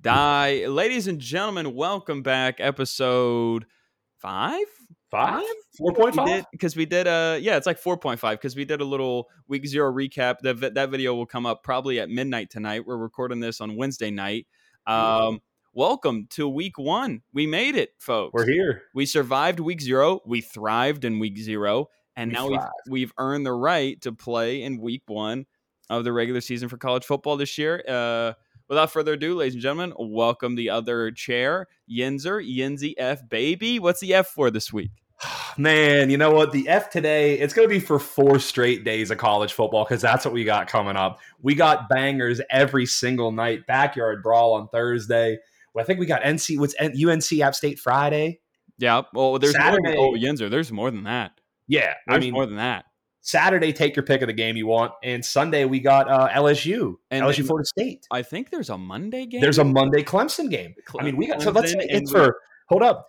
Die. Ladies and gentlemen, welcome back. Episode five? Five? Four point five? Because we did a, yeah, it's like 4.5 because we did a little week zero recap. That, that video will come up probably at midnight tonight. We're recording this on Wednesday night. Um, welcome to week one. We made it, folks. We're here. We survived week zero. We thrived in week zero. And We now we've, we've earned the right to play in week one of the regular season for college football this year. Uh, without further ado, ladies and gentlemen, welcome the other chair, Yinzer, Yinzy F baby. What's the F for this week? Man, you know what? The F today, it's going to be for four straight days of college football because that's what we got coming up. We got bangers every single night. Backyard brawl on Thursday. Well, I think we got NC. What's N- UNC App State Friday? Yeah. Well, there's more than, oh, Yinzer, there's more than that. Yeah, There's I mean more than that. Saturday, take your pick of the game you want, and Sunday we got uh, LSU, And LSU Florida State. I think there's a Monday game. There's a Monday Clemson game. I mean, we got so let's say it's we- for hold up.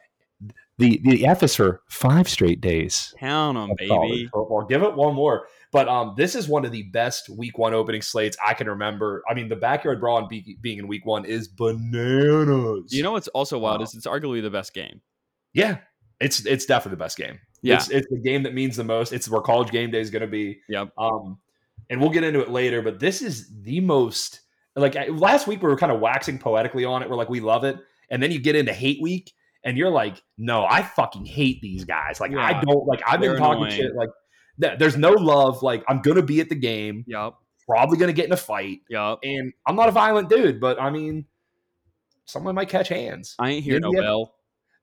The the F is for five straight days. Count 'em, of college baby. football. Give it one more. But um, this is one of the best week one opening slates I can remember. I mean, the backyard brawl and be- being in week one is bananas. You know what's also wild Wow. is it's arguably the best game. yeah, it's it's definitely the best game. Yeah. it's, it's the game that means the most. It's where college game day is going to be. Yep. Um, and we'll get into it later. But this is the most like last week we were kind of waxing poetically on it. We're like we love it, and then you get into hate week, and you're like, no, I fucking hate these guys. Like I don't like. I've been They're talking annoying. shit like. th- There's no love. Like I'm gonna be at the game, Yep. probably gonna get in a fight, Yep. and I'm not a violent dude, but I mean, someone might catch hands. I ain't hear no bell.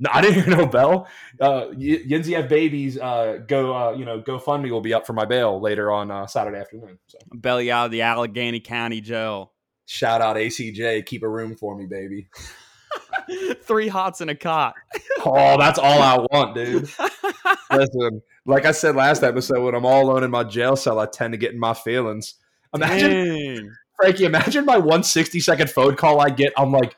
No, I didn't hear no bell. Uh, Yinzy babies. Uh, go. Uh, you know, GoFundMe will be up for my bail later on uh, Saturday afternoon. So Belly out of the Allegheny County Jail. shout out ACJ. Keep a room for me, baby. Three hots in a cot. Oh, that's all I want, dude. Listen, like I said last episode, when I'm all alone in my jail cell, I tend to get in my feelings. Imagine, Dang. Frankie. Imagine my 160 second phone call I get. I'm like,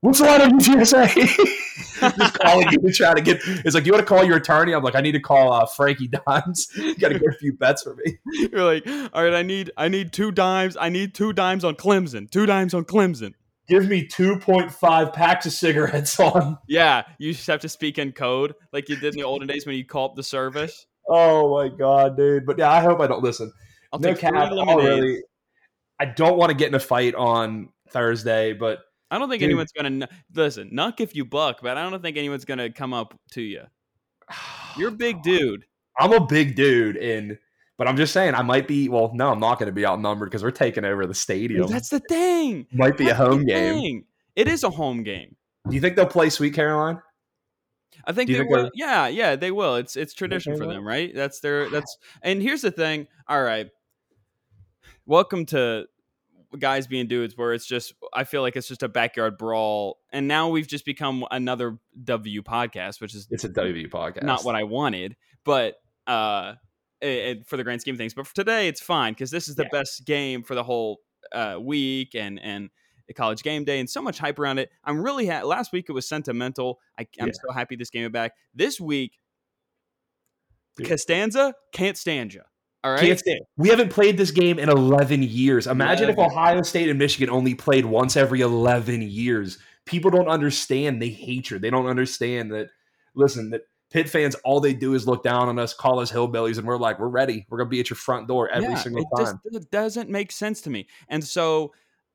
"What's the line with UTSA?" Just calling you to try to get. It's like, "You want to call your attorney?" I'm like, "I need to call uh, Frankie Dimes. You got to get a few bets for me." You're like, all right, I need I need two dimes. I need two dimes on Clemson. Two dimes on Clemson. Give me 2.5 packs of cigarettes on. Yeah, you just have to speak in code like you did in the olden days when you called the service. Oh my god, dude! But yeah, I hope I don't listen. I'll no take cap. Really, I don't want to get in a fight on Thursday, but I don't think Dude. anyone's gonna listen. Nuck if you buck, but I don't think anyone's gonna come up to you. You're a big dude. I'm a big dude, and but I'm just saying I might be. Well, no, I'm not going to be outnumbered because we're taking over the stadium. That's the thing. might be a That's the home game. It is a home game. Do you think they'll play Sweet Caroline? I think they think will. Yeah, yeah, they will. It's it's tradition for them, right? That's their that's and here's the thing. All right. Welcome to guys being dudes where it's just I feel like it's just a backyard brawl and now we've just become another W podcast, which is It's a W podcast. not what I wanted, but uh it, it- for the grand scheme of things, but for today it's fine because this is the Yeah. best game for the whole uh, week and and the college game day and so much hype around it. I'm really ha- last week it was sentimental. I, I'm Yeah. so happy this game is back. This week, Dude. Costanza can't stand you. All right, Can't stand. We haven't played this game in 11 years. Imagine if Ohio State and Michigan only played once every 11 years. People don't understand the hatred. They don't understand that. Listen, that Pitt fans, all they do is look down on us, call us hillbillies, and we're like, we're ready. We're gonna be at your front door every Yeah, single it time. Just, it doesn't make sense to me. And so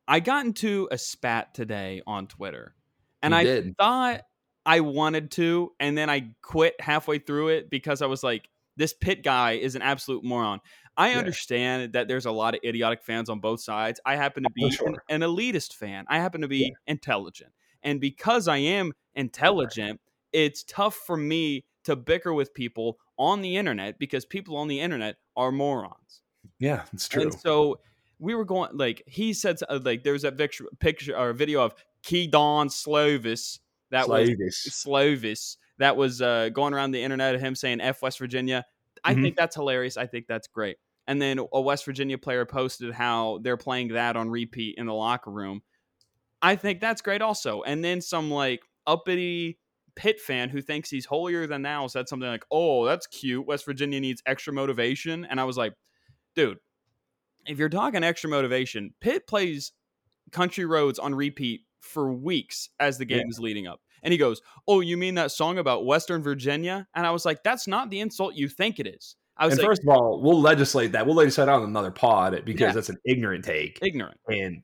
I got into a spat today on Twitter, and You I did. thought I wanted to, and then I quit halfway through it because I was like, this Pitt guy is an absolute moron. I Yeah. understand that there's a lot of idiotic fans on both sides. I happen to be sure. an, an elitist fan. I happen to be intelligent. And because I am intelligent, it's tough for me to bicker with people on the internet because people on the internet are morons. Yeah, it's true. And so we were going like he said uh, like there was that picture, picture or video of Kedon Slovis that was Slavish. Slovis that was uh, going around the internet of him saying F West Virginia. I Mhm. think that's hilarious. I think that's great. And then a West Virginia player posted how they're playing that on repeat in the locker room. I think that's great also. And then some like uppity Pitt fan who thinks he's holier than thou said something like, "Oh, that's cute. West Virginia needs extra motivation." And I was like, "Dude, if you're talking extra motivation, Pitt plays Country Roads on repeat for weeks as the game Yeah. is leading up. And he goes, "Oh, you mean that song about Western Virginia?" And I was like, "That's not the insult you think it is." I was And like, first of all, we'll legislate that. We'll legislate on another pod because Yeah. that's an ignorant take. ignorant. And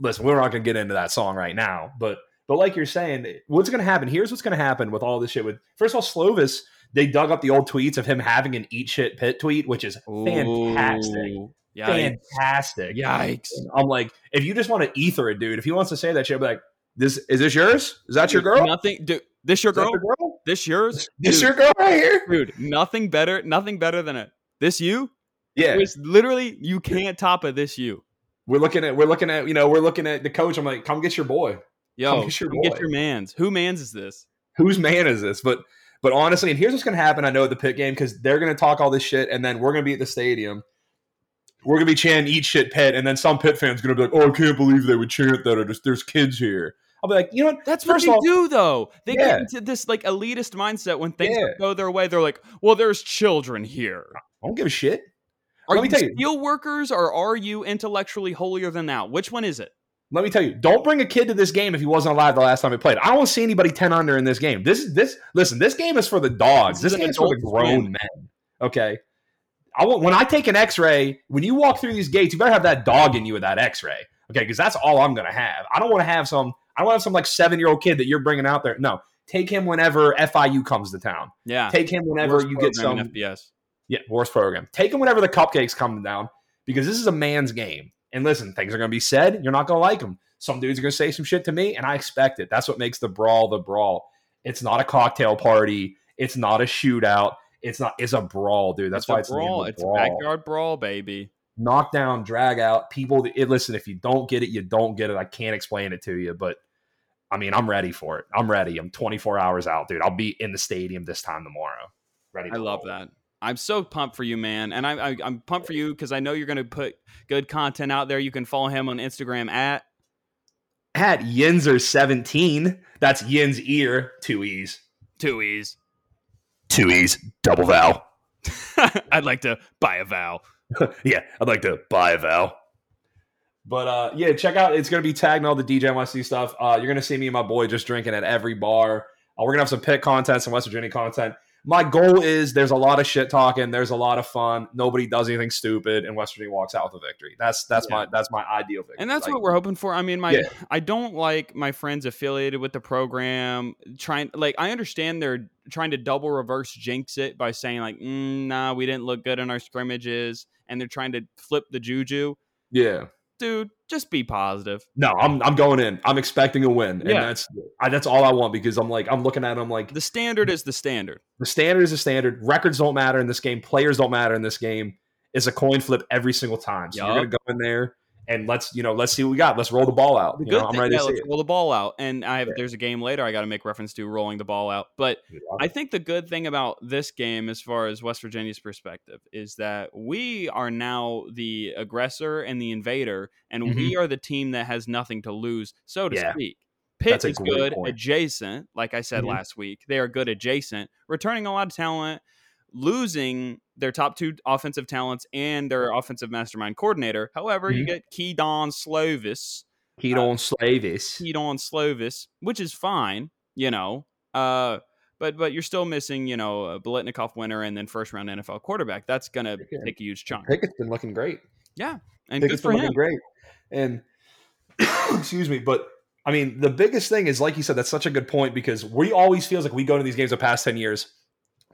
listen, we're not going to get into that song right now, but but like you're saying, what's going to happen? Here's what's going to happen with all this shit. With first of all, Slovis, they dug up the old tweets of him having an eat shit Pitt tweet, which is fantastic, Ooh, Yikes. fantastic. Yikes. I'm like, if you just want to ether a dude, if he wants to say that shit, I'll be like, this is this yours? Is that your girl? Nothing. Dude, this your girl? girl? This yours? This Dude, your girl right here? dude. Nothing better. Nothing better than it. this you. Yeah. It's literally you can't top a this you. We're looking at we're looking at you know we're looking at the coach. I'm like, come get your boy. Yo, Come get your come get your man's. Who man's is this? Whose man is this? But but honestly, and here's what's gonna happen. I know at the Pitt game because they're gonna talk all this shit, and then we're gonna be at the stadium. We're gonna be chanting "Eat shit, Pitt," and then some Pitt fans gonna be like, "Oh, I can't believe they would chant that." Or just, there's kids here. I'll be like, you know what? That's what they all- do, though. They Yeah. get into this like elitist mindset when things Yeah. go their way. They're like, "Well, there's children here. I don't give a shit. Are Let me you tell you- steel workers or are you intellectually holier than thou? Which one is it?" Let me tell you, don't bring a kid to this game if he wasn't alive the last time he played. I don't see anybody 10 under in this game. This is this listen, this game is for the dogs. This This, is game is for the grown men. Okay. I want when I take an X-ray, when you walk through these gates, you better have that dog in you with that X-ray. Okay, because that's all I'm gonna have. I don't want to have some. I don't want have some like seven year old kid that you're bringing out there. No, take him whenever FIU comes to town. Yeah. Take him whenever Worst you get some. FBS. Yeah, worst program. Take him whenever the cupcakes come down because this is a man's game. And listen, things are going to be said. You're not going to like them. Some dudes are going to say some shit to me, and I expect it. That's what makes the brawl the brawl. It's not a cocktail party. It's not a shootout. It's not. It's a brawl, dude. That's It's why a it's brawl. It's brawl. backyard brawl, baby. Knock down, drag out. People. It, listen, if you don't get it, you don't get it. I can't explain it to you, but I mean, I'm ready for it. I'm ready. I'm 24 hours out, dude. I'll be in the stadium this time tomorrow. Ready. I love roll. that. I'm so pumped for you, man, and I, I, I'm pumped for you because I know you're going to put good content out there. You can follow him on Instagram at at Yinzer17. That's Yin's ear, two E's. two e's. Two E's, double vowel. I'd like to buy a vow. yeah, I'd like to buy a vowel. But uh, yeah, check out. It's going to be tagging all the DJ NYC stuff. Uh, you're going to see me and my boy just drinking at every bar. Uh, we're going to have some Pitt content, some West Virginia content. My goal is there's a lot of shit talking. There's a lot of fun. Nobody does anything stupid, and West Virginia walks out with a victory. That's that's Yeah. my that's my ideal victory. And that's Like, what we're hoping for. I mean, my Yeah. I don't like my friends affiliated with the program trying like I understand they're trying to double reverse jinx it by saying like, mm, nah, we didn't look good in our scrimmages, and they're trying to flip the juju. Yeah. Dude, just be positive. No, I'm I'm going in. I'm expecting a win, and Yeah. that's I, that's all I want because I'm like I'm looking at them like The standard is the standard. The standard is a standard. Records don't matter in this game. Players don't matter in this game. It's a coin flip every single time. So Yup. you're gonna go in there and let's you know let's see what we got. Let's roll the ball out. The You good know, I'm thing, ready yeah, to see let's it. roll the ball out. And I have Yeah. there's a game later I got to make reference to rolling the ball out. But I think the good thing about this game, as far as West Virginia's perspective, is that we are now the aggressor and the invader, and we are the team that has nothing to lose, so to Mm-hmm. Yeah. speak. Pitt is good point. adjacent, like I said Mhm. last week. They are good adjacent, returning a lot of talent, losing their top two offensive talents and their offensive mastermind coordinator. However, you Mhm. get Kedon Slovis, Kedon don't Slavis. Kedon Slovis, which is fine, you know. Uh, but but you're still missing, you know, a Biletnikoff winner and then first round NFL quarterback. That's gonna Okay. take a huge chunk. Pickett's been looking great. Yeah, and Pickett's good for been him. looking great. And excuse me, but I mean the biggest thing is like you said, that's such a good point because we always feels like we go to these games the past ten years.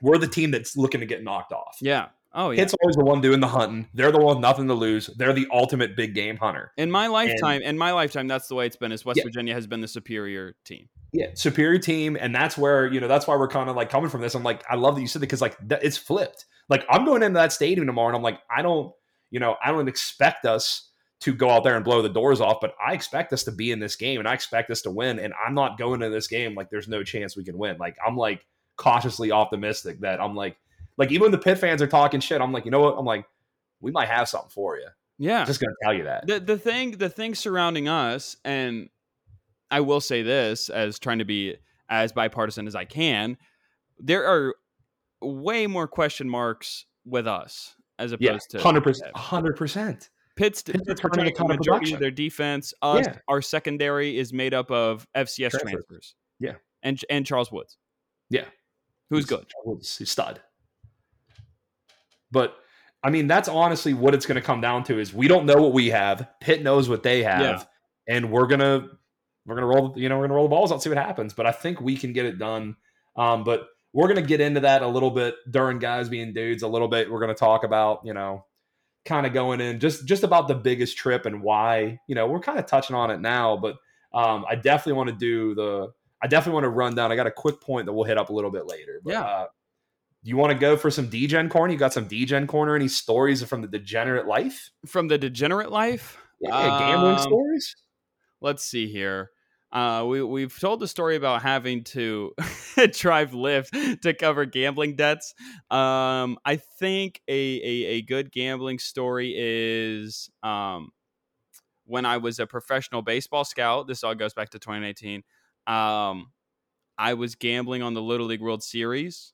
We're the team that's looking to get knocked off. Yeah. Oh yeah. Pitt's always the one doing the hunting. They're the one with nothing to lose. They're the ultimate big game hunter. in my lifetime, in my lifetime, that's the way it's been. Is West Yeah. Virginia has been the superior team. Yeah, superior team, and that's where you know that's why we're kind of like coming from this. I'm like, I love that you said that because like th- it's flipped. Like I'm going into that stadium tomorrow, and I'm like, I don't, you know, I don't expect us to go out there and blow the doors off, but I expect us to be in this game, and I expect us to win. And I'm not going into this game like there's no chance we can win. Like I'm like cautiously optimistic that I'm like, like even when the Pitt fans are talking shit, I'm like, you know what? I'm like, we might have something for you. Yeah. Just gonna tell you that. the the thing the thing surrounding us and i will say this as trying to be as bipartisan as i can there are way more question marks with us as Yeah, opposed to hundred percent, hundred percent. Pitt's, Pitt's Pitt's returning a protecting the majority production. of their defense. Us, Yeah. our secondary is made up of FCS Transfers. transfers. Yeah. and and Charles Woods. Yeah. Who's good. He's stud. But I mean, that's honestly what it's going to come down to is we don't know what we have. Pitt knows what they have, Yeah. and we're gonna we're gonna roll. You know, we're gonna roll the balls out, see what happens. But I think we can get it done. Um, but we're gonna get into that a little bit during guys being dudes. A little bit. We're gonna talk about you know, kind of going in just just about the biggest trip and why. You know, we're kind of touching on it now, but um, I definitely want to do the. I definitely want to run down. I got a quick point that we'll hit up a little bit later. But, Yeah. Uh, you want to go for some DGen corner? You got some DGen corner? Any stories from the degenerate life? From the degenerate life, Yeah, gambling Um, stories. let's see here. Uh, we we've told the story about having to drive Lyft to cover gambling debts. Um, I think a, a a good gambling story is um, when I was a professional baseball scout. This all goes back to 2018. Um, I was gambling on the Little League World Series.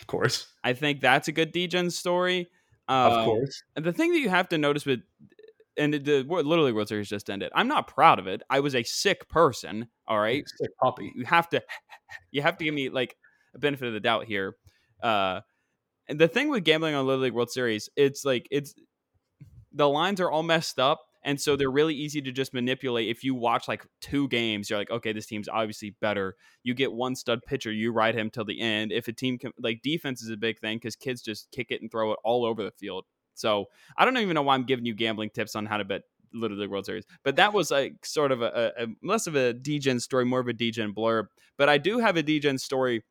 Of course, I think that's a good DGen story. of Um, course. and the thing that you have to notice with and the, the Little League World Series just ended. I'm not proud of it. I was a sick person. All right, Sick puppy. you have to you have to give me like a benefit of the doubt here. Uh, and the thing with gambling on Little League World Series, it's like it's the lines are all messed up. And so they're really easy to just manipulate. If you watch like two games, you're like, okay, this team's obviously better. You get one stud pitcher, you ride him till the end. If a team can, like defense is a big thing because kids just kick it and throw it all over the field. So I don't even know why I'm giving you gambling tips on how to bet Little League World Series. But that was like sort of a, a, less of a DGen story, more of a DGen blurb. But I do have a DGen story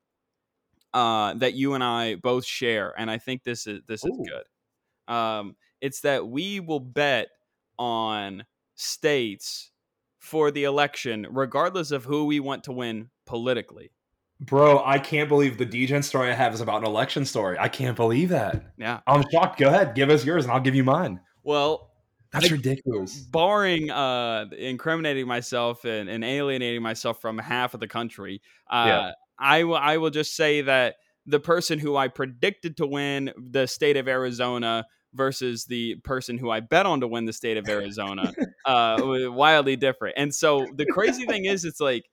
uh, that you and I both share, and I think this is this is good. Um, it's that we will bet on states for the election, regardless of who we want to win politically. Bro, I can't believe the DGen story I have is about an election story. I can't believe that. Yeah. I'm shocked. Go ahead, give us yours, and I'll give you mine. Well, That's I- ridiculous. barring uh, incriminating myself and, and alienating myself from half of the country, uh, Yeah. I will I will just say that the person who I predicted to win the state of Arizona versus the person who I bet on to win the state of Arizona, uh, wildly different. And so the crazy thing is, it's like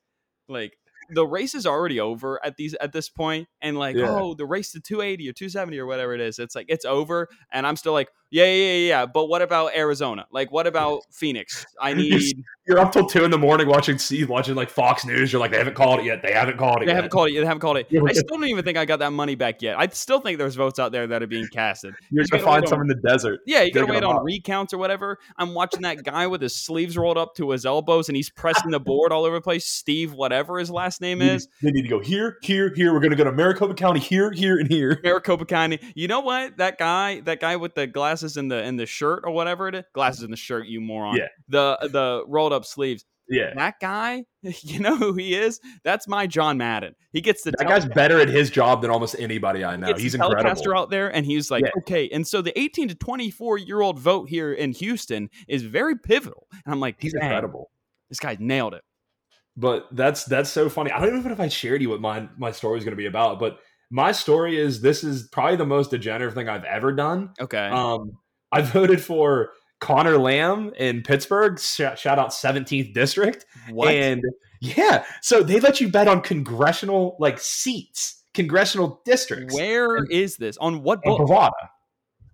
like the race is already over at these at this point and like Yeah. oh the race to 280 or 270 or whatever it is it's like it's over and i'm still like yeah yeah yeah yeah but what about arizona like what about phoenix i You're need You're up till two in the morning watching see watching like Fox News. You're like, they haven't called it yet. They haven't called it they yet. haven't called it they haven't called it i still don't even think i got that money back yet i still think there's votes out there that are being casted You're You gonna find some on- in the desert. yeah you gotta wait on up. recounts or whatever i'm watching that guy with his sleeves rolled up to his elbows and he's pressing the board all over the place steve whatever his last name They need- is They need to go here, here, here. We're gonna go to Maricopa County, here, here, and here. Maricopa County. You know what? That guy, that guy with the glasses and the in the shirt or whatever it is, glasses in the shirt, you moron. Yeah. The the rolled up sleeves. Yeah. That guy, you know who he is? That's my John Madden. He gets the That guy's better at his job than almost anybody I know. gets He's incredible. out there, and he's like, Yeah. okay. And so the 18 to 24 year old vote here in Houston is very pivotal. And I'm like, He's incredible. This guy nailed it. But that's that's so funny. I don't even know if I shared you what my my story is going to be about. But my story is this is probably the most degenerate thing I've ever done. Okay. Um, I voted for Conor Lamb in Pittsburgh. Sh- shout out 17th district. what? And yeah, so they let you bet on congressional like seats, congressional districts. Where and- is this? On what Oh, book? Bovada.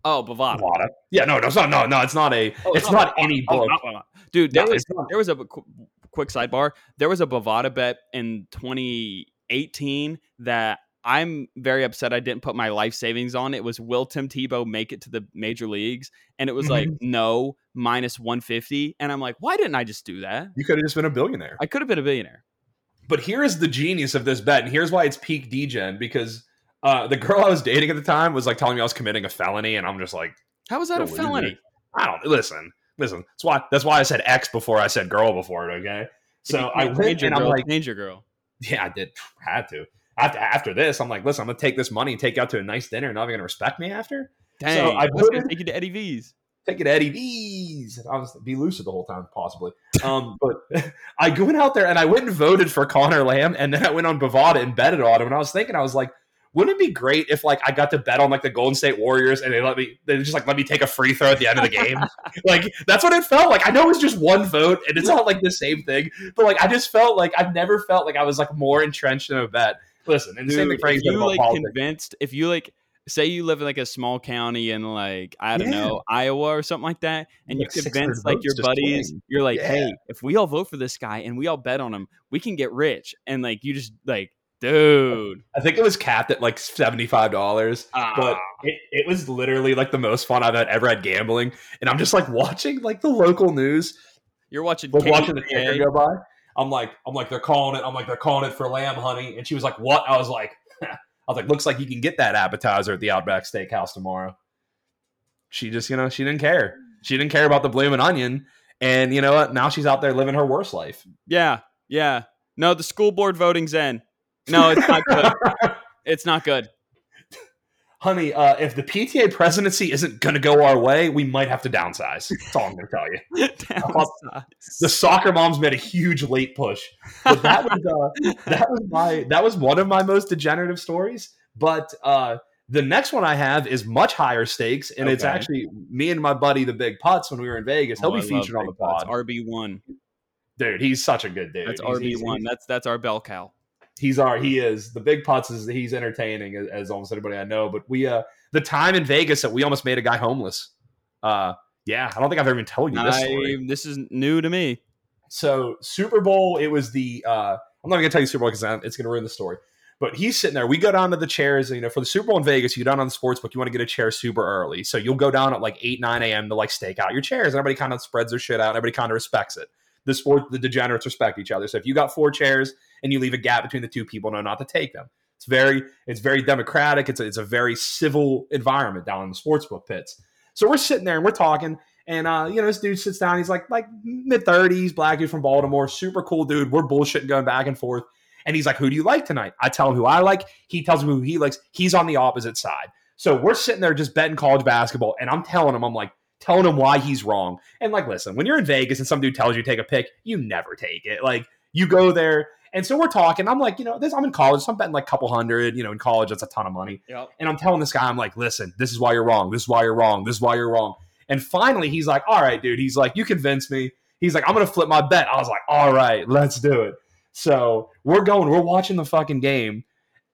Oh, Bovada. Bovada. Yeah, no, no, it's not. No, no, it's not a. Oh, it's not Bovada. any Oh, book. not Bovada. Dude, there No, was there was a qu- quick sidebar. There was a Bovada bet in 2018 that I'm very upset I didn't put my life savings on. It was will Tim Tebow make it to the major leagues? And it was like Mm-hmm. no minus 150. And I'm like, why didn't I just do that? You could have just been a billionaire. I could have been a billionaire. But here is the genius of this bet, and here's why it's peak degen because uh, the girl I was dating at the time was like telling me I was committing a felony, and I'm just like, How was that a felony? I don't listen, listen. That's why that's why I said X before I said girl before it. Okay, so I went and I'm girl, like, danger girl. yeah, I did had to. After after this, I'm like, listen, I'm gonna take this money and take you out to a nice dinner, and not even gonna respect me after. Dang, I I voted- take you to Eddie V's. take it to Eddie V's. I was be lucid the whole time, possibly. Um, but I went out there and I went and voted for Conor Lamb, and then I went on Bovada and betted on him. And I was thinking, I was like, wouldn't it be great if like I got to bet on like the Golden State Warriors and they let me they just like let me take a free throw at the end of the game? like that's what it felt like. I know it was just one vote and it's not like the same thing, but like I just felt like I've never felt like I was like more entrenched in a bet. Listen, and the same thing Dude, Frank if you like politics. convinced if you like say you live in like a small county in like I don't Yeah. know Iowa or something like that, and Like you 600 convince like your buddies, swing. you're like, Yeah. hey, if we all vote for this guy and we all bet on him, we can get rich, and like you just like, dude, I think it was capped at like seventy five dollars. but ah, it, it was literally like the most fun I've ever had gambling. And I'm just like watching like the local news, you're watching, watching the ticker go by. I'm like, I'm like, they're calling it. I'm like, they're calling it for lamb, honey. And she was like, what? I was like, I was like, looks like you can get that appetizer at the Outback Steakhouse tomorrow. She just, you know, she didn't care. She didn't care about the blooming onion. And you know what? Now she's out there living her worst life. Yeah, yeah. No, the school board voting's in. No, it's not good. it's not good. Honey, uh, if the PTA presidency isn't going to go our way, we might have to downsize. That's all I'm going to tell you. Downsize. the soccer moms made a huge late push. But that was uh, that was my that was one of my most degenerative stories. But uh, the next one I have is much higher stakes, and it's actually me and my buddy, the Big Putz, when we were in Vegas. He'll Oh, I be featured on the Big pod, RB one. dude. He's such a good dude. That's RB one. That's that's our bell cow. He's our he is the big putz is he's entertaining as, as almost anybody I know. But we uh the time in Vegas that we almost made a guy homeless. Uh yeah, I don't think I've ever even told you this. I, this is new to me. So Super Bowl, it was the uh I'm not gonna tell you Super Bowl because it's gonna ruin the story. But he's sitting there. We go down to the chairs, you know, for the Super Bowl in Vegas, you go down on the sports book, you want to get a chair super early. So you'll go down at like 8, 9 a.m. to like stake out your chairs. Everybody kind of spreads their shit out. Everybody kind of respects it. The sport, the degenerates respect each other. So if you got four chairs and you leave a gap between the two people, know not to take them. It's very, it's very democratic. It's a, it's a very civil environment down in the sportsbook pits. So we're sitting there and we're talking, and uh, you know, this dude sits down. He's like like mid thirties, black dude from Baltimore, super cool dude. We're bullshitting, going back and forth. And he's like, "Who do you like tonight?" I tell him who I like. He tells me who he likes. He's on the opposite side. So we're sitting there just betting college basketball, and I'm telling him, I'm like telling him why he's wrong. And like, listen, when you're in Vegas and some dude tells you to take a pick, you never take it. Like you go there, and so we're talking. I'm like, you know, this I'm in college, so I'm betting like a couple hundred. You know, in college, that's a ton of money. Yep. And I'm telling this guy, I'm like, listen, this is why you're wrong. This is why you're wrong. This is why you're wrong. And finally, he's like, all right, dude. He's like, you convinced me. He's like, I'm gonna flip my bet. I was like, all right, let's do it. So we're going, we're watching the fucking game.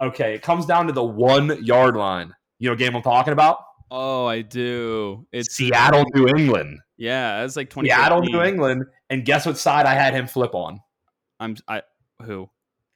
Okay, it comes down to the one yard line. You know, game I'm talking about? Oh, I do. It's Seattle, New England. Yeah, it's like twenty. Seattle, New England. And guess what side I had him flip on? I'm I who?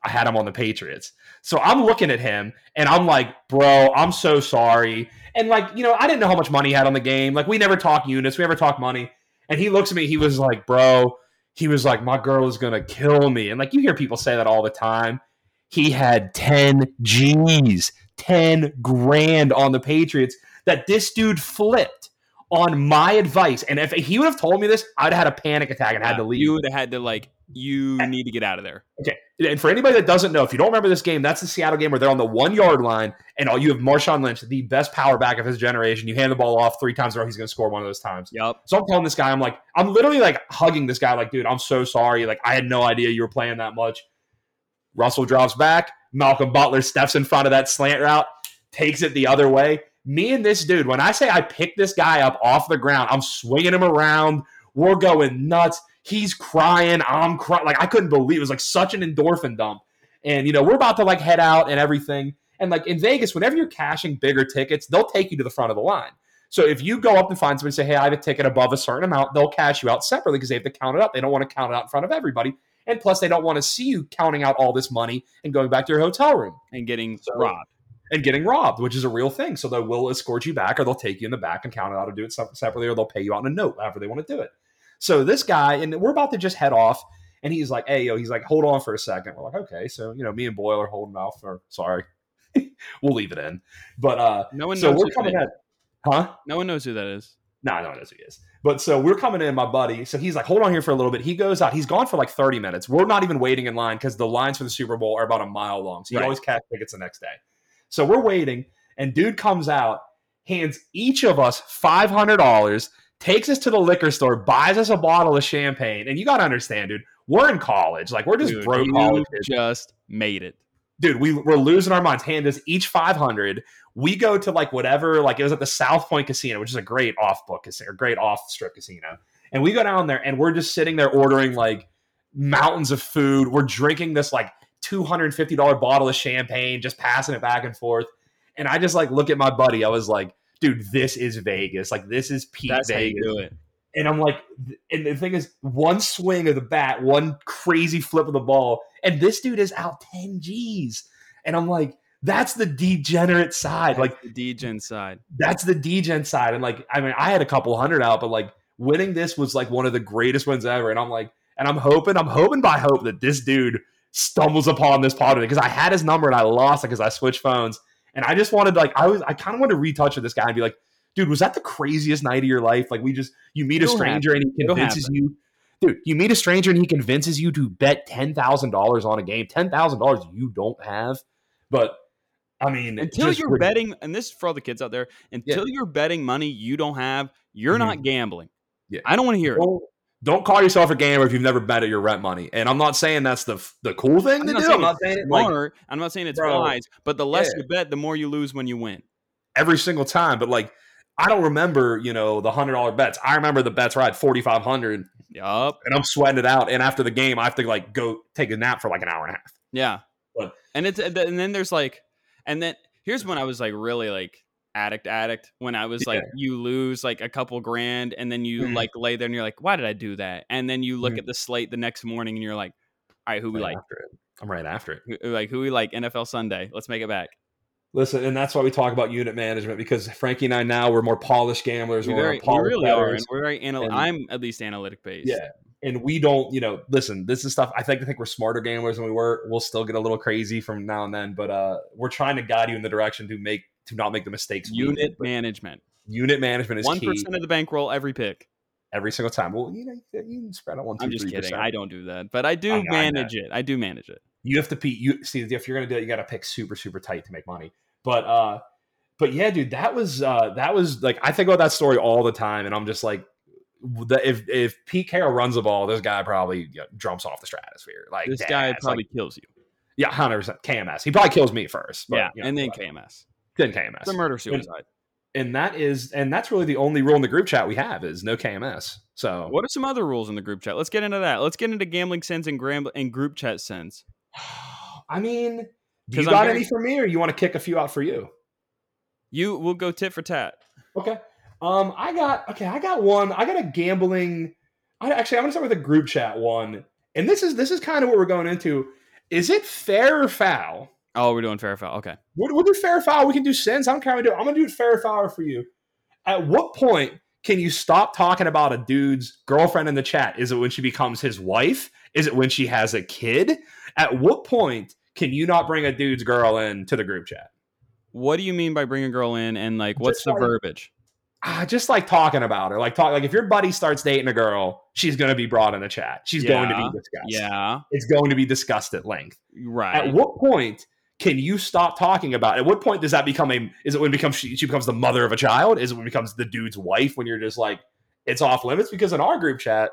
I had him on the Patriots. So I'm looking at him and I'm like, bro, I'm so sorry. And like, you know, I didn't know how much money he had on the game. Like, we never talk units, we never talk money. And he looks at me, he was like, bro, he was like, my girl is gonna kill me. And like, you hear people say that all the time. He had 10 G's, 10 grand on the Patriots that this dude flipped on my advice. And if he would have told me this, I'd have had a panic attack and had to leave. You would have had to like. You need to get out of there. Okay. And for anybody that doesn't know, if you don't remember this game, that's the Seattle game where they're on the one yard line and all you have Marshawn Lynch, the best power back of his generation. You hand the ball off three times in a row, he's going to score one of those times. Yep. So I'm telling this guy, I'm like, I'm literally like hugging this guy, like, dude, I'm so sorry. Like, I had no idea you were playing that much. Russell drops back. Malcolm Butler steps in front of that slant route, takes it the other way. Me and this dude, when I say I pick this guy up off the ground, I'm swinging him around. We're going nuts. He's crying. I'm crying. Like, I couldn't believe it was like such an endorphin dump. And, you know, we're about to like head out and everything. And like in Vegas, whenever you're cashing bigger tickets, they'll take you to the front of the line. So if you go up and find somebody and say, hey, I have a ticket above a certain amount, they'll cash you out separately because they have to count it up. They don't want to count it out in front of everybody. And plus, they don't want to see you counting out all this money and going back to your hotel room And getting So- robbed. and getting robbed, which is a real thing. So they will escort you back or they'll take you in the back and count it out or do it separately or they'll pay you out in a note, however they want to do it. So this guy, and we're about to just head off. And he's like, hey, yo, he's like, hold on for a second. We're like, okay. So, you know, me and Boyle are holding off or sorry. we'll leave it in. But uh No one so knows. we're who coming that in. Huh? No one knows who that is. No, no one knows who he is. But so we're coming in, my buddy. So he's like, hold on here for a little bit. He goes out. He's gone for like 30 minutes. We're not even waiting in line because the lines for the Super Bowl are about a mile long. So you Right. always catch tickets the next day. So we're waiting, and dude comes out, hands each of us $500, takes us to the liquor store, buys us a bottle of champagne. And you got to understand, dude, we're in college. Like, we're just Dude, broke you college just made it. dude, we we're losing our minds. Hand us each five hundred. We go to like whatever, like it was at the South Point Casino, which is a great off book casino, or great off strip casino. And we go down there and we're just sitting there ordering like mountains of food. We're drinking this like two hundred and fifty dollar bottle of champagne, just passing it back and forth. And I just like look at my buddy. I was like, dude, this is Vegas. Like this is Pete That's Vegas. how you do it. And I'm like, and the thing is, one swing of the bat, one crazy flip of the ball, and this dude is out 10 G's. And I'm like, that's the degenerate side. Like, the degen side. that's the degen side. And like, I mean, I had a couple hundred out, but like winning this was like one of the greatest wins ever. And I'm like, and I'm hoping, I'm hoping by hope that this dude stumbles upon this pod because I had his number and I lost it because I switched phones. And I just wanted like I was I kind of wanted to retouch with this guy and be like, dude, was that the craziest night of your life? Like we just you meet a It'll stranger and he convinces you, dude, you meet a stranger and he convinces you to bet ten thousand dollars on a game, ten thousand dollars you don't have. But I mean, Until you're rid- betting, and this is for all the kids out there, until you're betting money you don't have, you're mm-hmm. not gambling. Yeah. I don't want to hear it. don't, don't call yourself a gamer if you've never bet at your rent money. And I'm not saying that's the the cool thing I'm to do. saying I'm not it's saying it like Smart. I'm not saying it's Bro, wise, but the less yeah. you bet, the more you lose when you win. every single time. But like, I don't remember, you know, the hundred dollar bets. I remember the bets where I had forty five hundred, Yup. and I'm sweating it out. And after the game, I have to like go take a nap for like an hour and a half. Yeah. But- and it's and then there's like, and then here's when I was like really like addict addict when I was like you lose like a couple grand and then you Mhm. like lay there and you're like why did I do that and then you look Mhm. at the slate the next morning and you're like all right who we like. I'm right after it. Like who we like NFL Sunday let's make it back Listen, and that's why we talk about unit management because Frankie and I now we're more polished gamblers. we, we're very, polished we really are and we're very anal- and- I'm at least analytic based Yeah. and we don't, you know, listen, this is stuff I think I think we're smarter gamblers than we were. We'll still get a little crazy from now and then, but uh we're trying to guide you in the direction to make to not make the mistakes unit did. Management unit management is one of the bankroll every pick every single time. Well, you know, you can spread out one, two, I'm just three kidding percent. I don't do that but I do I manage it I do manage it you have to pe you see if you're gonna do it, you gotta pick super, super tight to make money. But uh but yeah, dude, that was uh that was like I think about that story all the time, and I'm just like the, if if Pete Carroll runs the ball, this guy probably you know, jumps off the stratosphere. Like this guy ass. probably like, kills you yeah, hundred percent KMS. He probably kills me first. But, yeah you know, and then whatever. KMS then KMS. The murder suicide and that is and that's really the only rule in the group chat we have is no KMS. So What are some other rules in the group chat? Let's get into that. Let's get into gambling sins and gram- and group chat sins. I mean, do 'Cause you I'm got very- any for me, or you want to kick a few out for you? You will go tit for tat. Okay. Um, I got okay. I got one. I got a gambling. I actually I'm gonna start with a group chat one, and this is this is kind of what we're going into. Is it fair or foul? Oh, we're doing fair foul. Okay. We'll, we'll do fair foul. We can do sins. I don't care how we do. it. I'm gonna do it fair foul for you. At what point can you stop talking about a dude's girlfriend in the chat? Is it when she becomes his wife? Is it when she has a kid? At what point can you not bring a dude's girl in to the group chat? What do you mean by bring a girl in and like what's Just the like- verbiage? ah, just like talking about her, like talk like if your buddy starts dating a girl, she's going to be brought in the chat. She's going to be discussed. Yeah. it's going to be discussed at length. Right. At what point can you stop talking about? it? At what point does that become a? Is it when it becomes she, she becomes the mother of a child? Is it when it becomes the dude's wife? When you're just like it's off limits? Because in our group chat,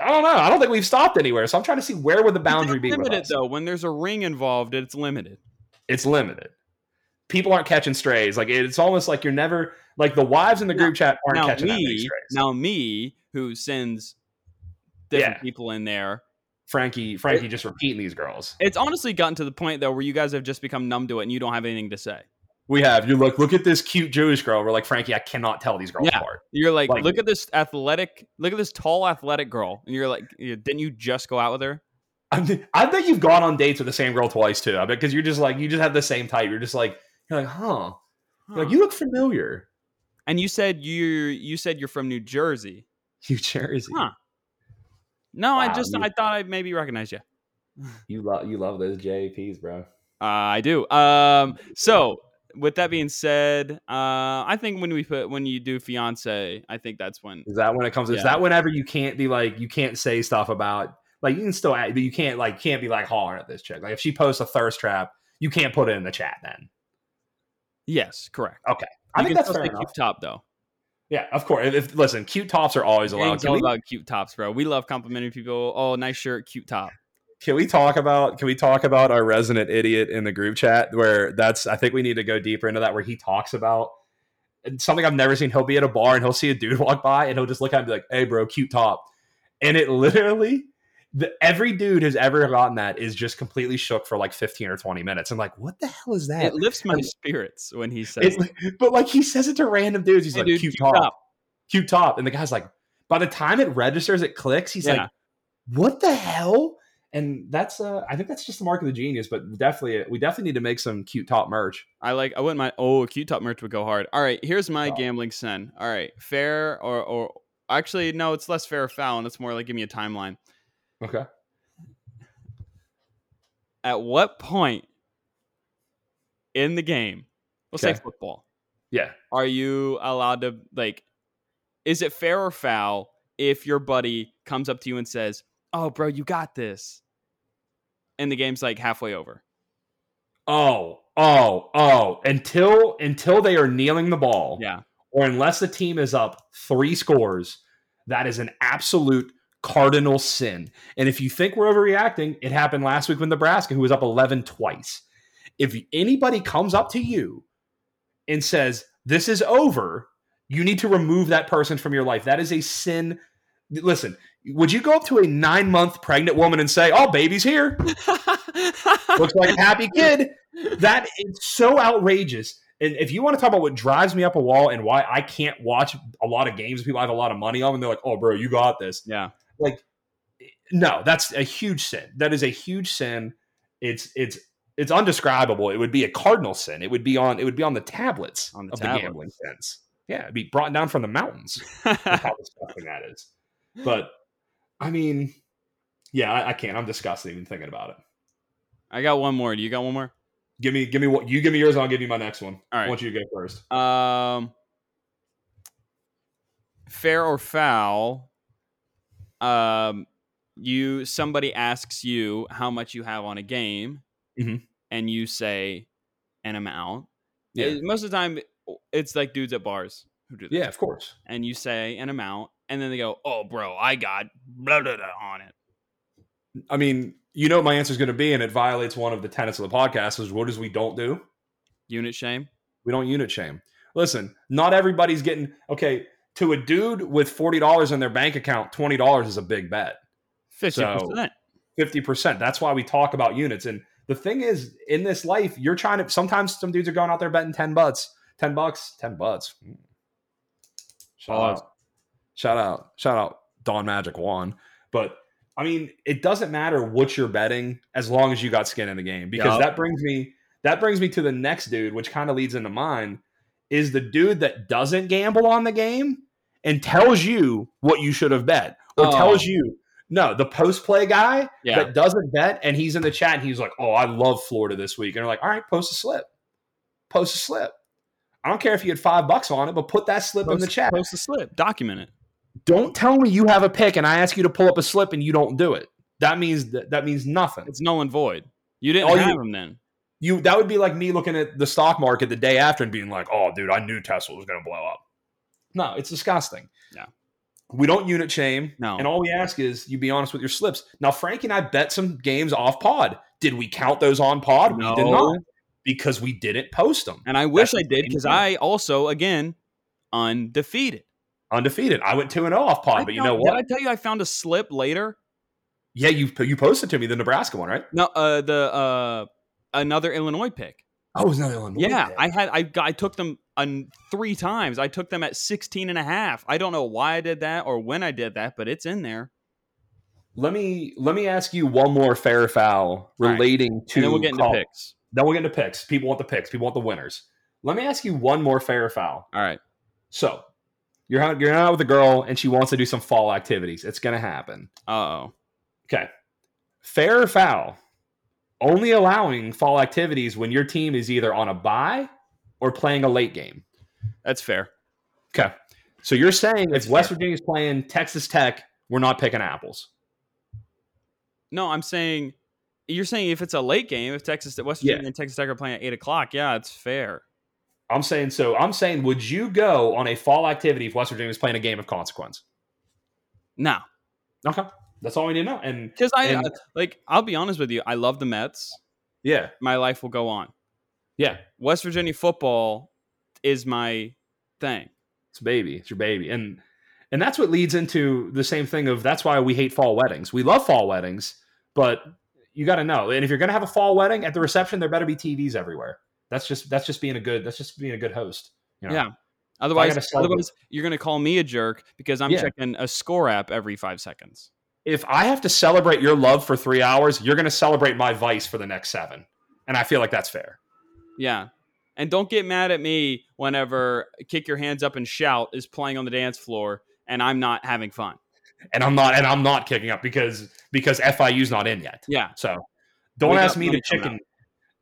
I don't know. I don't think we've stopped anywhere. So I'm trying to see where would the boundary It's be. Limited though. When there's a ring involved, it's limited. It's limited. People aren't catching strays. Like it's almost like you're never like the wives in the group chat aren't now catching me, strays. now me, who sends different Yeah. people in there. Frankie, Frankie, just repeating these girls. It's honestly gotten to the point though where you guys have just become numb to it and you don't have anything to say. We have you look look at this cute Jewish girl. We're like Frankie, I cannot tell these girls Yeah. apart. You're like, Like- look at this athletic, look at this tall athletic girl, and you're like, didn't you just go out with her? I, bet you've gone on dates with the same girl twice too. I bet because you're just like you just have the same type. You're just like you're like, huh? You're like you look familiar. and you said you you said you're from New Jersey. New Jersey. Huh. No, I just you- I thought I maybe recognize you. You love you love those JPs, bro. Uh, I do. Um, so with that being said, uh, I think when we put when you do fiance, I think that's when Is that when it comes? Is that whenever you can't be like you can't say stuff about like you can still act, but you can't like can't be like hollering at this chick. Like if she posts a thirst trap, you can't put it in the chat. Then yes, correct. Okay. I You think can that's fair enough. top though. Yeah, of course. If, listen, cute tops are always allowed. Can all we- about cute tops, bro. We love complimenting people. Oh, nice shirt, cute top. can we talk about can we talk about our resident idiot in the group chat where that's I think we need to go deeper into that where he talks about something I've never seen. He'll be at a bar and he'll see a dude walk by and he'll just look at him and be like, "Hey, bro, cute top," and it literally. The, every dude who's ever gotten that is just completely shook for like 15 or 20 minutes. I'm like, what the hell is that? It lifts my spirits when he says It- but like he says it to random dudes. He's Hey, like, dude, cute, cute top, top. cute top. And the guy's like, by the time it registers, it clicks. He's Yeah. like, what the hell? And that's, uh, I think that's just the mark of the genius. But definitely, we definitely need to make some cute top merch. I like. I wouldn't mind. Oh, cute top merch would go hard. All right, here's my Oh. gambling sin. All right, fair or or actually no, it's less fair or foul, and it's more like give me a timeline. Okay. At what point in the game, we'll say football, Yeah. are you allowed to like? Is it fair or foul if your buddy comes up to you and says, "Oh, bro, you got this," and the game's like halfway over? Oh, oh, oh. Until until they are kneeling the ball, Yeah, or unless the team is up three scores, that is an absolute cardinal sin. And if you think we're overreacting, it happened last week with Nebraska, who was up 11 twice. If anybody comes up to you and says, This is over, you need to remove that person from your life. That is a sin. Listen, would you go up to a nine month pregnant woman and say, Oh, baby's here? Looks like a happy kid. That is so outrageous. And if you want to talk about what drives me up a wall and why I can't watch a lot of games people I have a lot of money on, and they're like, "Oh, bro, you got this." yeah. Like, no, that's a huge sin. That is a huge sin. It's it's it's undescribable. It would be a cardinal sin. It would be on it would be on the tablets On the of tablets. the gambling sins. Yeah, it'd be brought down from the mountains. How disgusting that is. But I mean, yeah, I, I can't. I'm disgusted even thinking about it. I got one more. Do you got one more? Give me, give me what you give me yours. I'll give you my next one. All right. I want you to go first. Um, fair or foul? Um, you somebody asks you how much you have on a game, Mhm. and you say an amount. Yeah, Uh, Most of the time, it's like dudes at bars who do this. yeah, of course. And you say an amount, and then they go, "Oh, bro, I got blah blah blah on it." I mean, you know, what my answer is going to be, and it violates one of the tenets of the podcast. Is what is we don't do. Unit shame. We don't unit shame. Listen, not everybody's getting okay. To a dude with forty dollars in their bank account, twenty dollars is a big bet. Fifty percent. Fifty percent. That's why we talk about units. And the thing is, in this life, you're trying to. Sometimes some dudes are going out there betting ten bucks, ten bucks, ten bucks. Mm. Shout out, shout out, shout out, Dawn Magic One. But I mean, it doesn't matter what you're betting as long as you got skin in the game. Because Yup. that brings me that brings me to the next dude, which kind of leads into mine, is the dude that doesn't gamble on the game and tells you what you should have bet, or Oh. tells you no, the post play guy Yeah. that doesn't bet, and he's in the chat and he's like, "Oh, I love Florida this week," and they're like, "All right, post a slip, post a slip." I don't care if you had five bucks on it, but put that slip in the chat. post the slip. Document it. Don't tell me you have a pick and I ask you to pull up a slip and you don't do it. That means that, that means nothing. It's null and void. You didn't All you- have him then. You that would be like me looking at the stock market the day after and being like, "Oh, dude, I knew Tesla was going to blow up." No, it's disgusting. Yeah. We don't unit shame. No. And all we ask is you be honest with your slips. Now, Frank and I bet some games off pod. Did we count those on pod? We did No. not because we didn't post them. And I wish That's I did because I also, again, undefeated. Undefeated. I went 2 and 0 off pod, I but you know what? Did I tell you I found a slip later? yeah, you you posted to me the Nebraska one, right? No, uh, the uh, another Illinois pick. Oh, it was not Illinois. Yeah, pick. I had I got, I took them on three times. I took them at 16 and a half. I don't know why I did that or when I did that, but it's in there. Let me let me ask you one more fair foul right. relating to and then we'll get into col- picks. Then we'll get into picks. People want the picks. People want the winners. Let me ask you one more fair foul. All right. So you're out, you're out with a girl and she wants to do some fall activities. It's gonna happen. Uh oh. Okay. Fair or foul? Only allowing fall activities when your team is either on a bye or playing a late game. That's fair. Okay. So you're saying That's if West fair. Virginia's playing Texas Tech, we're not picking apples. No, I'm saying you're saying if it's a late game, if Texas West Yeah. Virginia and Texas Tech are playing at eight o'clock, yeah, it's fair. I'm saying so. I'm saying, would you go on a fall activity if West Virginia was playing a game of consequence? No, Okay. That's all we need to know. And Because I And- like, I'll be honest with you. I love the Mets. yeah, My life will go on. Yeah, West Virginia football is my thing. it's a baby. It's your baby. And and that's what leads into the same thing of that's why we hate fall weddings. We love fall weddings, but you got to know. And if you're going to have a fall wedding at the reception, there better be TVs everywhere. That's just that's just being a good that's just being a good host. You know? Yeah. Otherwise, otherwise you're gonna call me a jerk because I'm Yeah. checking a score app every five seconds. If I have to celebrate your love for three hours, you're going to celebrate my vice for the next seven. And I feel like that's fair. Yeah. And don't get mad at me whenever Kick Your Hands Up and Shout is playing on the dance floor and I'm not having fun. And I'm not and I'm not kicking up because because FIU's not in yet. Yeah. So don't We ask me to chicken.